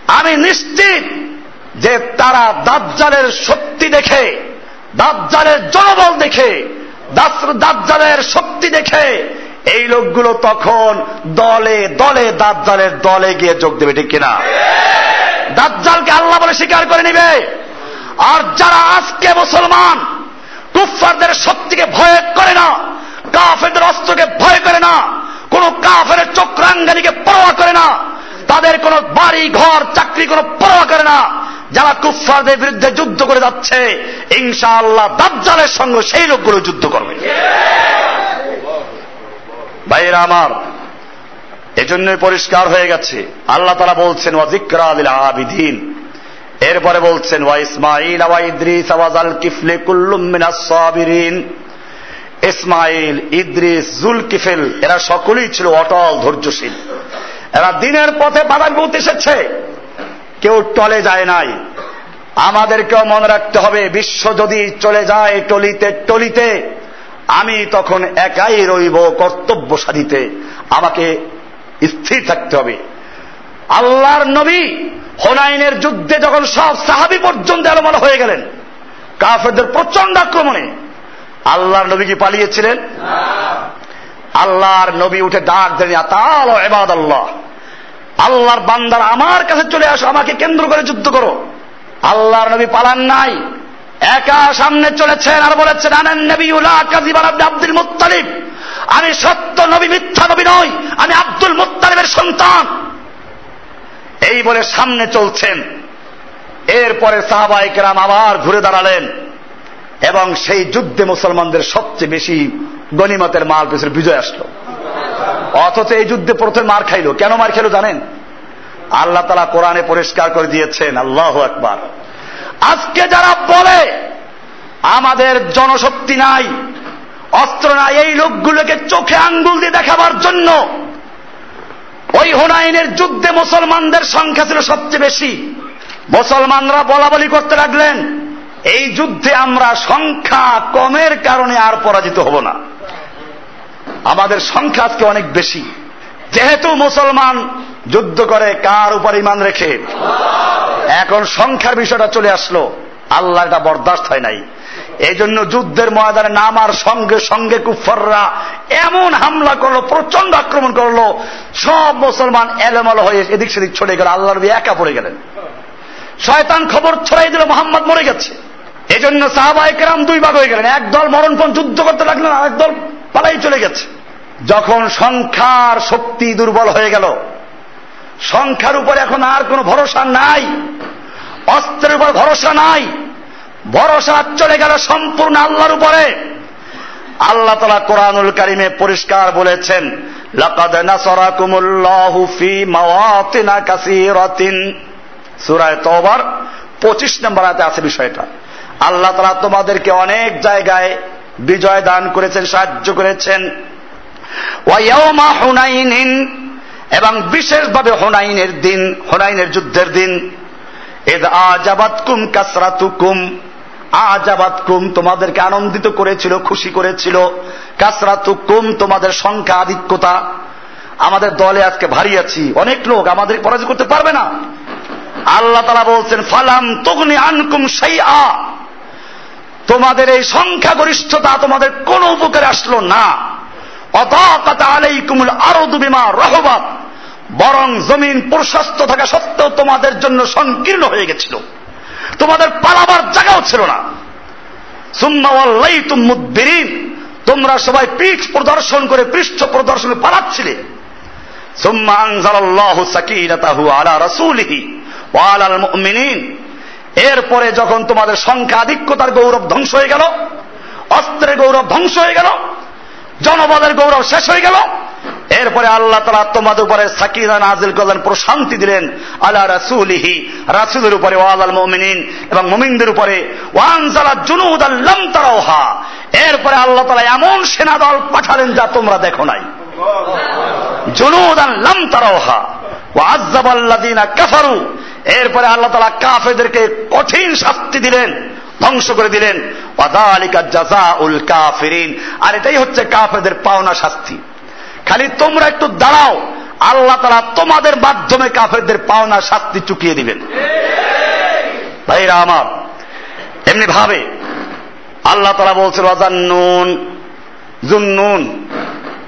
আমি নিশ্চিত যে তারা দাজ্জালের শক্তি দেখে, দাজ্জালের জনবল দেখে দাজ্জালের শক্তি দেখে, এই লোকগুলো তখন দলে দলে দাজ্জালের দলে গিয়ে যোগ দেবে, ঠিক কিনা? দাজ্জালকে আল্লাহ বলে স্বীকার করে নিবে। আর যারা আজকে মুসলমান কুফারদের শক্তিকে ভয় করে না, কাফেরদের অস্ত্রকে ভয় করে না, কোন কাফের চক্রাঙ্গানিকে পরোয়া করে না, তাদের কোন বাড়ি, ঘর, চাকরি কোন পরোয়া করে না যারা কুফারদের বিরুদ্ধে যুদ্ধ করে যাচ্ছে, ইনশাআল্লাহ দাজ্জালের সঙ্গে সেই লোকগুলো যুদ্ধ করবে। ভাইরা আমার, এজন্যই পরিষ্কার হয়ে গেছে। আল্লাহ তারা বলছেন ওয়াজিক্রা আদিল আবিদিন। এরপরে বলছেন, ওয়া ইসমাইল ওয়া ইদ্রিস ওয়াজাল কিফলে কুল্লুম মিনাস সাবিরিন। ইসমাইল ইদ্রিস, জুল কিফেল, এরা সকলেই ছিল অটল, ধৈর্যশীল। এরা দিনের পথে বাধা বিপত্তি এসেছে। কেউ টলে যায় নাই। আমাদেরকেও মনে রাখতে হবে বিশ্ব যদি চলে যায় টলিতে টলিতে আমি তখন একাই রইব কর্তব্য সাধিতে আমাকে স্থির থাকতে হবে। আল্লাহর নবী হোনাইনের যুদ্ধে যখন সব সাহাবি পর্যন্ত এলোমালো হয়ে গেলেন কাফেরদের প্রচণ্ড আক্রমণে আল্লাহর নবী কি পালিয়েছিলেন? আল্লাহর নবী উঠে ডাক দেন তাল এবাদ আল্লাহ আল্লাহর বান্দার আমার কাছে চলে আসো, আমাকে কেন্দ্র করে যুদ্ধ করো। আল্লাহর নবী পালান নাই। একা সামনে চলেছেন আর বলেছেন, আনেন নবী আব্দুল মুত্তালিব। আমি সত্য নবী, মিথ্যা নবী নই, আমি আব্দুল মুত্তালিবের সন্তান। এই বলে সামনে চলছেন। এরপরে সাহাবাইকেরাম আবার ঘুরে দাঁড়ালেন এবং সেই যুদ্ধে মুসলমানদের সবচেয়ে বেশি গনিমতের মাল পেছনে বিজয় আসলো। অথচ এই যুদ্ধে প্রথমে মার খাইলো। কেন মার খাইলো জানেন? আল্লাহ তালা কোরআনে পরিষ্কার করে দিয়েছেন, আল্লাহ একবার আজকে যারা বলে, আমাদের জনশক্তি নাই, অস্ত্র নাই, এই লোকগুলোকে চোখে আঙ্গুল দিয়ে দেখাবার জন্য, ওই হুনাইনের যুদ্ধে মুসলমানদের সংখ্যা ছিল সবচেয়ে বেশি। মুসলমানরা বলা বলি করতে লাগলেন, এই যুদ্ধে আমরা সংখ্যা কমের কারণে আর পরাজিত হব না। আমাদের সংখ্যা আজকে অনেক বেশি। যেহেতু মুসলমান যুদ্ধ করে, কার উপর ইমান রেখে? এখন সংখ্যার বিষয়টা চলে আসলো। আল্লাহ এটা বরদাস্ত হয় নাই। এই জন্য যুদ্ধের ময়দানে নামার সঙ্গে সঙ্গে কুফররা এমন হামলা করল প্রচণ্ড আক্রমণ করল। সব মুসলমান এলোমেলো হয়ে এদিক সেদিক ছড়ে গেল। আল্লাহ নবী একা পড়ে গেলেন। শয়তান খবর ছড়াই দিল, মোহাম্মদ মরে গেছে। এই জন্য সাহাবাহিকেরাম দুই ভাগ হয়ে গেলেন। একদল মরণপণ যুদ্ধ করতে লাগলেন একদল পালাই চলে গেছে। যখন সংখ্যার শক্তি দুর্বল হয়ে গেল, সংখ্যার উপর এখন আর কোনো ভরসা নাই, অস্ত্রের উপর ভরসা নাই, ভরসা চলে গেল সম্পূর্ণ আল্লাহর উপরে। আল্লাহ তালা কোরআনুল কারিমে পরিষ্কার বলেছেন 25 নম্বর আছে বিষয়টা। আল্লাহ তালা তোমাদেরকে অনেক জায়গায় বিজয় দান করেছেন, সাহায্য করেছেন। ওয়াইয়াউমা হুনাইনিন, এবং বিশেষভাবে হোনাইনের দিন, হোনাইনের যুদ্ধের দিন। এদ আজাবাত কুম কাসরাতুকুম আজাবাত কুম তোমাদেরকে আনন্দিত করেছিল, খুশি করেছিল। কাসরাতুকুম তোমাদের সংখ্যা আধিক্যতা। আমাদের দলে আজকে ভারী আছি, অনেক লোক আমাদের পরাজয় করতে পারবে না। আল্লাহ তালা বলছেন, ফালাম তগ্নি আনকুম সেই আ তোমাদের এই সংখ্যাগরিষ্ঠতা তোমাদের কোন উপকারে আসলো না। বরং জমিন প্রশস্ত থাকা সত্ত্বেও তোমাদের জন্য সংকীর্ণ হয়ে গেছিল। তোমাদের পালাবার জায়গাও ছিল না। তুমুদ্দিন তোমরা সবাই পিঠ প্রদর্শন করে পৃষ্ঠ প্রদর্শন পালাচ্ছিলে। সুম্মা আনজালাল্লাহু সাকিনাতাহু আলা রাসূলিহি ওয়া আলাল মুমিনিন। এরপরে যখন তোমাদের সংখ্যা আধিক্যতার গৌরব ধ্বংস হয়ে গেল, অস্ত্রের গৌরব ধ্বংস হয়ে গেল জনবলের গৌরব শেষ হয়ে গেল, এরপরে আল্লাহ তালা তোমাদের উপরে সাকিনা নাজিল করলেন, প্রশান্তি দিলেন আল্লাহ রাসুলিহি, রাসুলের উপরে ওয়াল মমিনিন, এবং মমিনদের উপরে ওয়ানজালা জুনুদ আল্লাম তারাওহা এরপরে আল্লাহ তালা এমন সেনা দল পাঠালেন যা তোমরা দেখো নাই। জুনুদ আল্লাম তারাওহা ওয়াজ্জাবাল্লাদিনা কাফারু এরপরে আল্লাহ তালা কাফেদেরকে কঠিন শাস্তি দিলেন, ধ্বংস করে দিলেন। আর এটাই হচ্ছে কাফেদের পাওনা শাস্তি। খালি তোমরা একটু দাঁড়াও, আল্লাহ তারা তোমাদের মাধ্যমে কাফেরদের পাওনা শাস্তি চুকিয়ে দিবেন। ভাইরা আমার, এমনি ভাবে আল্লাহ তারা বলছে রাজান্নুন জুন্নুন।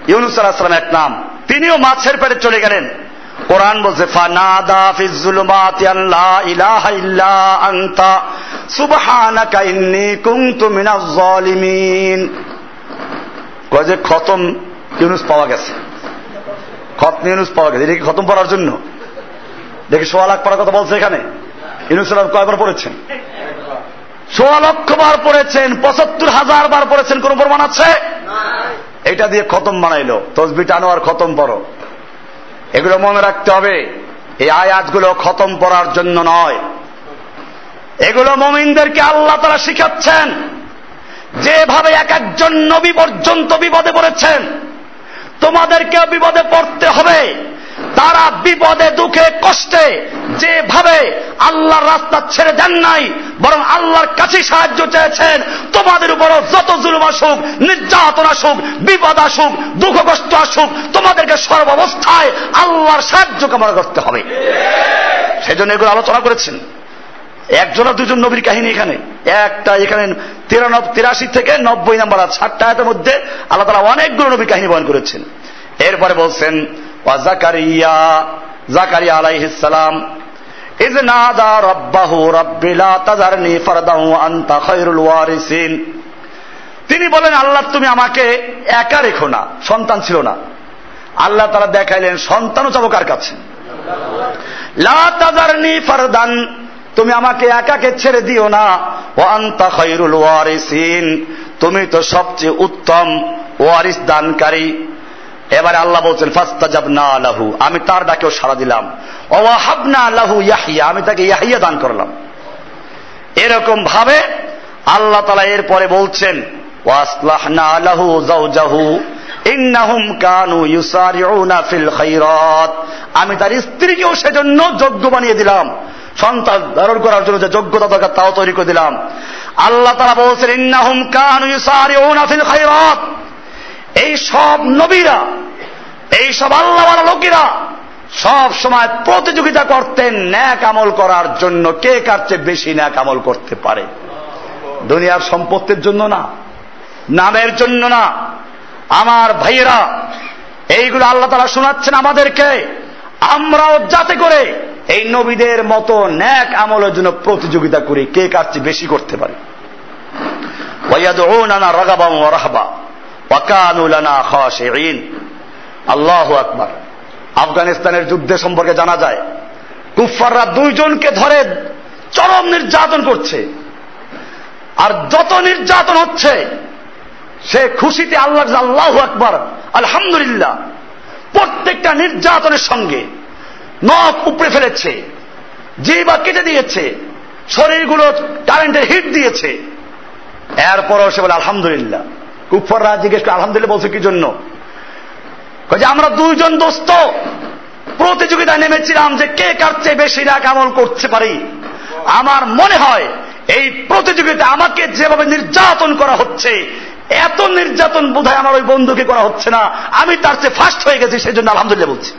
ইউনুস আলাহিসাম এক নাম। তিনিও মাছের পেটে চলে গেলেন। কোরআন বলছে ফানাদা ফিজুলুমাতি আল্লাহ ইলাহা ইল্লা আনতা সুবহানাকা ইন্নী কুনতু মিনাজ জালিমিন। কয় যে খতম ইউনুস পাওয়া গেছে। খতম ইউনুস পাওয়া গেছে। এটা কি খতম পড়ার জন্য? দেখি সোয়া লাখ পড়ার কথা বলছে এখানে। ইউনুস কয়বার পড়েছেন? সোয়া লক্ষ বার পড়েছেন পঁচাত্তর হাজার বার পড়েছেন কোন প্রমাণ আছে? এটা দিয়ে খতম বানাইলো। তসবি টানো আর খতম পড়ো এগুলো মনে রাখতে হবে, এই আয়াতগুলো খতম করার জন্য নয়। এগুলো মমিনদেরকে আল্লাহ তারা শিখাচ্ছেন, যেভাবে এক একজন নবী পর্যন্ত বিপদে পড়েছেন, তোমাদেরকেও বিপদে পড়তে হবে। তারা বিপদে, দুঃখে, কষ্টে যেভাবে আল্লাহর রাস্তা ছেড়ে দেন নাই, বরং আল্লাহর কাছে সাহায্য চেয়েছেন, তোমাদের উপরও যত জুলুম আসুক, নির্যাতন আসুক, বিপদ আসুক দুঃখ কষ্ট আসুক, তোমাদেরকে সর্বাবস্থায় আল্লাহর সাহায্য কামনা করতে হবে। সেজন্য এগুলো আলোচনা করেছেন। একজন, দুজন নবীর কাহিনী এখানে। একটা এখানে তিরাশি থেকে নব্বই নাম্বার আছে ষাটটা মধ্যে আল্লাহ তালা অনেকগুলো নবীর কাহিনী বয়ন করেছেন। এরপরে বলছেন জাকারিয়া তাজারনি ফারদাহু ওয়ারিসিন। তিনি বলেন, আল্লাহ, তুমি আমাকে একা রেখো না, সন্তান ছিল না। আল্লাহ তারা দেখাইলেন, সন্তানও চাবো কার কাছে? লা তাজারনি ফারদান, তুমি আমাকে একাকে ছেড়ে দিও না ও আন্তা খৈরুল ওয়ারিসিন। তুমি তো সবচেয়ে উত্তম ওয়ারিস দানকারী। এবারে আল্লাহ বলছেন ফাস্তাজাব না আলাহু আমি তার ডাকেও সাড়া দিলাম। ওয়াহাবনা আলাহু ইয়াহিয়া আমি তাকে ইয়াহিয়া দান করলাম। এরকম ভাবে আল্লাহ তালা এরপরে বলছেন কানু আমি তার স্ত্রীকেও সেজন্য যোগ্য বানিয়ে দিলাম। সন্তান ধারণ করার জন্য যে যোগ্যতা দরকার তাও তৈরি করে দিলাম। আল্লাহ তারা বলছেন, ইন্নাহুম কানু ইউসারিউনা ফিল খাইরাত এই সব নবীরা, এই সব আল্লাহওয়ালা লোকেরা সব সময় প্রতিযোগিতা করতেন, ন্যাক আমল করার জন্য কে কার চেয়ে বেশি ন্যাক আমল করতে পারে? দুনিয়ার সম্পত্তির জন্য না, নামের জন্য না। আমার ভাইয়েরা, এইগুলো আল্লাহ তারা শোনাচ্ছেন আমাদেরকে। আমরাও যাতে করে এই নবীদের মতো ন্যাক আমলের জন্য প্রতিযোগিতা করি, কে কার চেয়ে বেশি করতে পারে। রগাবা রাহবা। আল্লাহ আকবার। আফগানিস্তানের যুদ্ধে সম্পর্কে জানা যায় কুফাররা দুইজনকে ধরে চরম নির্যাতন করছে। আর যত নির্যাতন হচ্ছে, সে খুশিতে আল্লাহ আল্লাহ আকবার, আলহামদুলিল্লাহ। প্রত্যেকটা নির্যাতনের সঙ্গে নখ উপড়ে ফেলেছে জিবা কেটে দিয়েছে, শরীরগুলো কারেন্টের হিট দিয়েছে। এরপরও সে বলে, আলহামদুলিল্লাহ। কুফররা জিজ্ঞেস করে, আলহামদুলিল্লাহ বলছে কি জন্য? যে, আমরা দুইজন দোস্ত। প্রতিযোগিতায় নেমেছিলাম যে কে কার চেয়ে বেশি রাগ আমল করতে পারি। আমার মনে হয় এই প্রতিযোগিতা আমাকে যেভাবে নির্যাতন করা হচ্ছে, এত নির্যাতন বোধহয় আমার ওই বন্ধুকে করা হচ্ছে না। আমি তার চেয়ে ফার্স্ট হয়ে গেছি, সেই জন্য আলহামদুলিল্লাহ বলছি।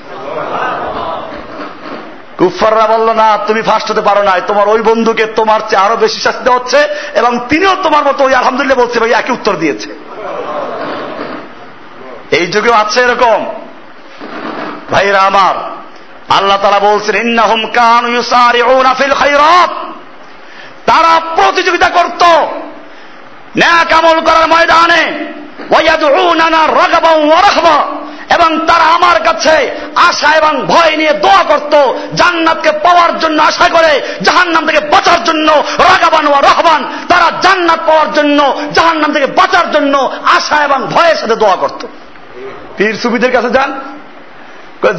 কুফাররা বলল, না, তুমি ফার্স্ট হতে পারো না। তোমার ওই বন্ধুকে তোমার চেয়ে আরও বেশি শাস্তি হচ্ছে এবং তিনিও তোমার মতো ওই আলহামদুলিল্লাহ বলছে ভাই একই উত্তর দিয়েছে। এই যুগেও আছে এরকম? ভাইরা আমার, আল্লাহ তারা বলছেন, ইন্নাহুম কান ফিল খায়রাত। তারা প্রতিযোগিতা করত, ন্যাক আমল করার ময়দানে, ওয়ায়াদউনানা রাগাবাও ওয়া রাহবা। এবং তারা আমার কাছে আশা এবং ভয় নিয়ে দোয়া করত, জান্নাতকে পাওয়ার জন্য আশা করে, জাহান্নাম থেকে বাঁচার জন্য রাগাবান ও রহবান। তারা জান্নাত পাওয়ার জন্য, জাহান্নাম থেকে বাঁচার জন্য আশা এবং ভয়ের সাথে দোয়া করত। পীর সুবিদের কাছে যান।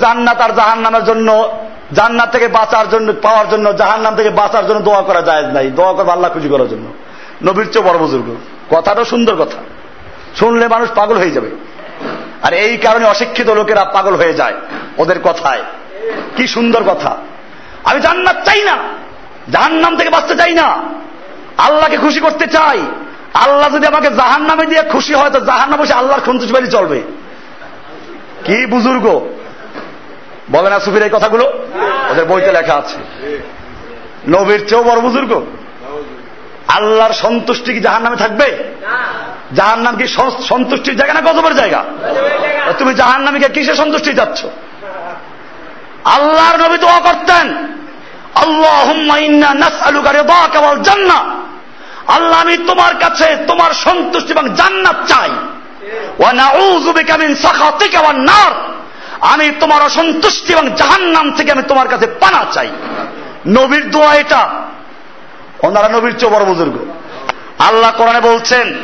জান্নাত আর জাহান্নামের জন্য, জান্নাত থেকে বাঁচার জন্য, পাওয়ার জন্য, জাহান্নাম থেকে বাঁচার জন্য দোয়া করা যায় নাই। দোয়া করব আল্লাহ খুশি করার জন্য। নবীর চেয়ে বড় বুজুর্গ। কথাটা সুন্দর কথা। শুনলে মানুষ পাগল হয়ে যাবে। আর এই কারণে অশিক্ষিত লোকেরা পাগল হয়ে যায় ওদের কথায়। কি সুন্দর কথা। আমি জান্নাত চাই না। জাহান নাম থেকে বাঁচতে চাই না। আল্লাহকে খুশি করতে চাই। আল্লাহ যদি আমাকে জাহান নামে দিয়ে খুশি হয়, তো জাহান নামে বসে আল্লাহর বাড়ি চলবে। কি বুজুর্গ। বলে না সুফির এই কথাগুলো? ওদের বইতে লেখা আছে। নবীর চেয়েও বড় বুজুর্গ। আল্লাহর সন্তুষ্টি কি জাহান নামে থাকবে? জাহান নাম কি সন্তুষ্টির জায়গা না গজবের জায়গা? তুমি জাহান নামীকে কিসে সন্তুষ্টি যাচ্ছ? আল্লাহর নবী দোয়া করতেন আল্লাহ আমি তোমার কাছে তোমার সন্তুষ্টি এবং জান্নাত চাই। আমি তোমার অসন্তুষ্টি এবং জাহান্নাম থেকে আমি তোমার কাছে পানা চাই। নবীর দোয়া এটা। ওনারা নবীর চেয়ে বড় বুজুর্গ। আল্লাহ কোরআনে বলছেন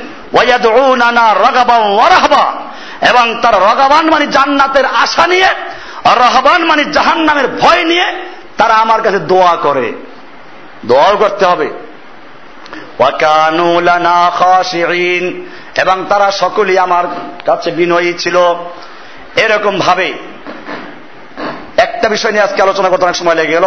এবং তার রগাবান মানে জান্নাতের আশা নিয়ে রহবান মানে জাহান নামের ভয় নিয়ে তারা আমার কাছে দোয়া করে। দোয়াও করতে হবে। এবং তারা সকলেই আমার কাছে বিনয়ী ছিল। এরকম ভাবে একটা বিষয় নিয়ে আজকে আলোচনা করতে অনেক সময় লেগে গেল।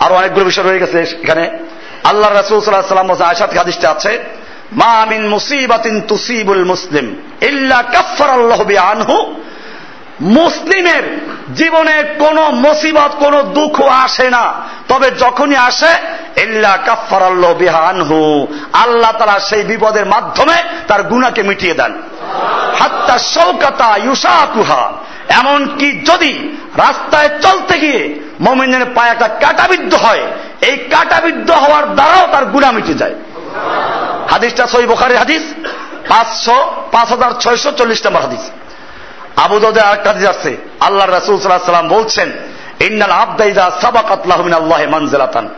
আরও অনেকগুলো বিষয় রয়ে গেছে এখানে। আল্লাহ রাসুল সাল্লাহ সাল্লাম আয়সাদ হাদিসটা আছে, মা মিন মুসিবাতিন তুসিবুল মুসলিম ইল্লা কাফার আল্লাহ আনহু মুসলিমের জীবনে কোন মুসিবত, কোন দুঃখ আসে না। তবে যখনই আসে, ইল্লা কাফার আল্লাহ আনহু আল্লাহ তারা সেই বিপদের মাধ্যমে তার গুণাকে মিটিয়ে দেন। হাত্তা শৌকাতা ইউসাকুহা এমনকি যদি রাস্তায় চলতে গিয়ে মমিনের পায়ে একটা কাটাবিদ্ধ হয়। এই কাটাবিদ্ধ হওয়ার দ্বারাও তার গুণা মিটে যায়। হাদিসটা সই বোখারি হাদিস, পাঁচশো, পাঁচ হাজার ছয়শো চল্লিশ নম্বর হাদিস। আবু দদে আরেকটা হাদিস আছে আল্লাহ রাসুল সাল্লাম বলছেন, ইন্নাল আবদাইজা সাবাকাতলাহমিন আল্লাহ মানজেলাতান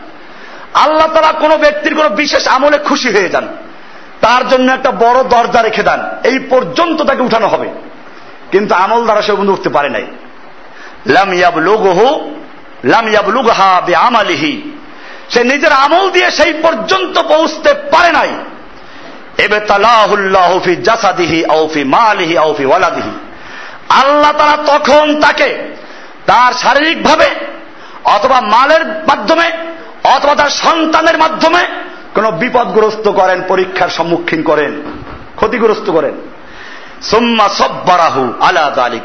আল্লাহ তারা কোন ব্যক্তির কোন বিশেষ আমলে খুশি হয়ে যান। তার জন্য একটা বড় দরজা রেখে দেন। এই পর্যন্ত তাকে উঠানো হবে। কিন্তু আমল দ্বারা সে বন্ধু উঠতে পারে নাই। লাম ইয়াবলুগহু বিআমালিহি। সে নিজের আমল দিয়ে সেই পর্যন্ত পৌঁছতে পারে নাই। এবে তালাহুল্লাহ জাসাদিহি আও ফি মালিহি আও ফি ওয়ালাদিহি। আল্লাহ তারা তখন তাকে তার শারীরিকভাবে অথবা মালের মাধ্যমে অথবা তার সন্তানের মাধ্যমে কোন বিপদগ্রস্ত করেন, পরীক্ষার সম্মুখীন করেন, ক্ষতিগ্রস্ত করেন। সুম্মা সব্বারাহু আলা তালিক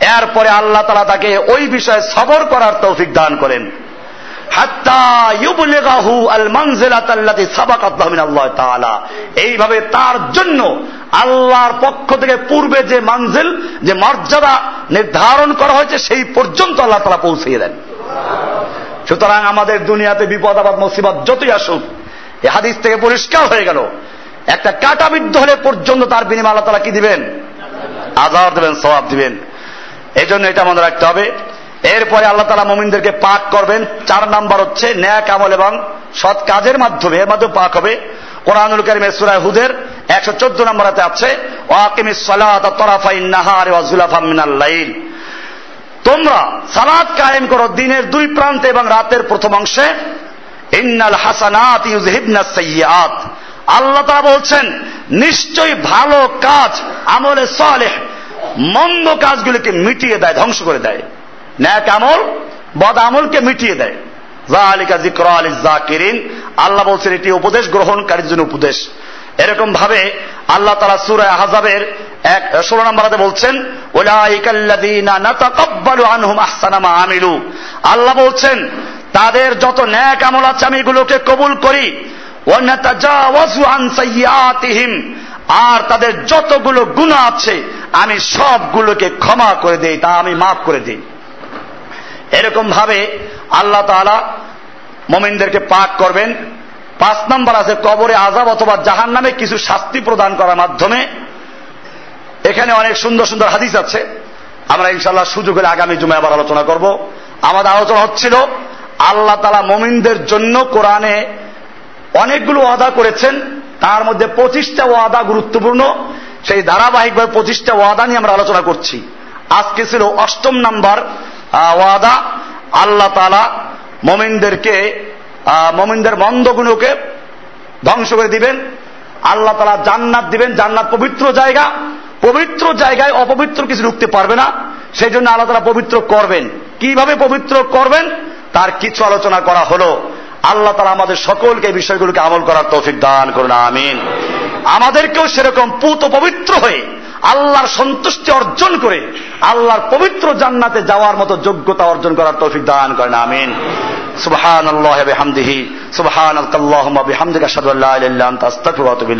এরপরে আল্লাহ তালা তাকে ওই বিষয়ে সবর করার তৌফিক দান করেন। এইভাবে তার জন্য আল্লাহর পক্ষ থেকে পূর্বে যে মানজিল, যে মর্যাদা নির্ধারণ করা হয়েছে, সেই পর্যন্ত আল্লাহ তারা পৌঁছিয়ে দেন। সুতরাং আমাদের দুনিয়াতে বিপদ আবাদ মুসিবত যতই আসুক, এ হাদিস থেকে পরিষ্কার হয়ে গেল। একটা কাটাবিদ্ধ হলে পর্যন্ত তার বিনিময় আল্লাহ তারা কি দিবেন? আজাদ দেবেন সবাব দিবেন। এই জন্য এটা মনে রাখতে হবে। এরপরে আল্লাহ তালা মোমিনদেরকে পাক করবেন। চার নাম্বার হচ্ছে ন্যাক আমল এবং সৎ কাজের মাধ্যমে, এর মাধ্যমে পাক হবে। কোরআনুল করিমের সুরায় হুদের একশো চোদ্দ নম্বরাতে আছে ওয়াকিম মিনাল লাইল। তোমরা সালাদ কায়েম করো দিনের দুই প্রান্তে এবং রাতের প্রথম অংশে। ইন্নাল হাসানাত ইউজহিবনা সাইয়াত আল্লাহ তারা বলছেন, নিশ্চয়ই ভালো কাজ, আমলে সালেহ মন্দ কাজগুলিকে মিটিয়ে দেয়, ধ্বংস করে দেয়। ন্যাক আমল, বদ আমলকে মিটিয়ে দেয়। জালিকা জিক্র আলী জাকিরিন আল্লাহ বলছেন, এটি উপদেশ গ্রহণকারীর জন্য উপদেশ। এরকম ভাবে আল্লাহ তালা সুরায় আহাজাবের এক, ষোলো নম্বরাতে বলছেন আমিলু। আল্লাহ বলছেন, তাদের যত ন্যাক আমল আছে, আমি এগুলোকে কবুল করি। আর তাদের যতগুলো গুণা আছে আমি সবগুলোকে ক্ষমা করে দেই, তা আমি মাফ করে দিই। এরকম ভাবে আল্লাহ তালা মমিনদেরকে পাক করবেন। পাঁচ নম্বর আছে, কবরে আজাব অথবা জাহান নামে কিছু শাস্তি প্রদান করার মাধ্যমে। এখানে অনেক সুন্দর সুন্দর হাদিস আছে। আমরা ইনশাল্লাহ সুযোগ হলে আগামী জুমে আবার আলোচনা করব। আমাদের আলোচনা হচ্ছিল, আল্লাহ তালা মমিনদের জন্য কোরআনে অনেকগুলো ওয়াদা করেছেন। তার মধ্যে পঁচিশটা ওয়াদা গুরুত্বপূর্ণ। সেই ধারাবাহিকভাবে পঁচিশটা ওয়াদা নিয়ে আমরা আলোচনা করছি। আজকে ছিল অষ্টম নাম্বার ওয়াদা। আল্লাহ তালা মমিনদেরকে মমিনদের মন্দগুলোকে ধ্বংস করে দিবেন। আল্লাহ তালা জান্নাত দিবেন, জান্নাত পবিত্র জায়গা। পবিত্র জায়গায় অপবিত্র কিছু ঢুকতে পারবে না। সেই জন্য আল্লাহ তালা পবিত্র করবেন। কীভাবে পবিত্র করবেন? তার কিছু আলোচনা করা হলো। আল্লাহ তালা আমাদের সকলকে এই বিষয়গুলোকে আমল করার তৌফিক দান করুন, আমিন। আমাদেরকেও সেরকম পুত পবিত্র হয়ে আল্লাহর সন্তুষ্টি অর্জন করে আল্লাহর পবিত্র জান্নাতে যাওয়ার মতো যোগ্যতা অর্জন করার তৌফিক দান করেন, আমিন। সুবহান আল্লাহ বিহামদিহি সুবহান আল্লাহ বিহামদিকা আনতা, আস্তাগফিরুকা ওয়া আতুবু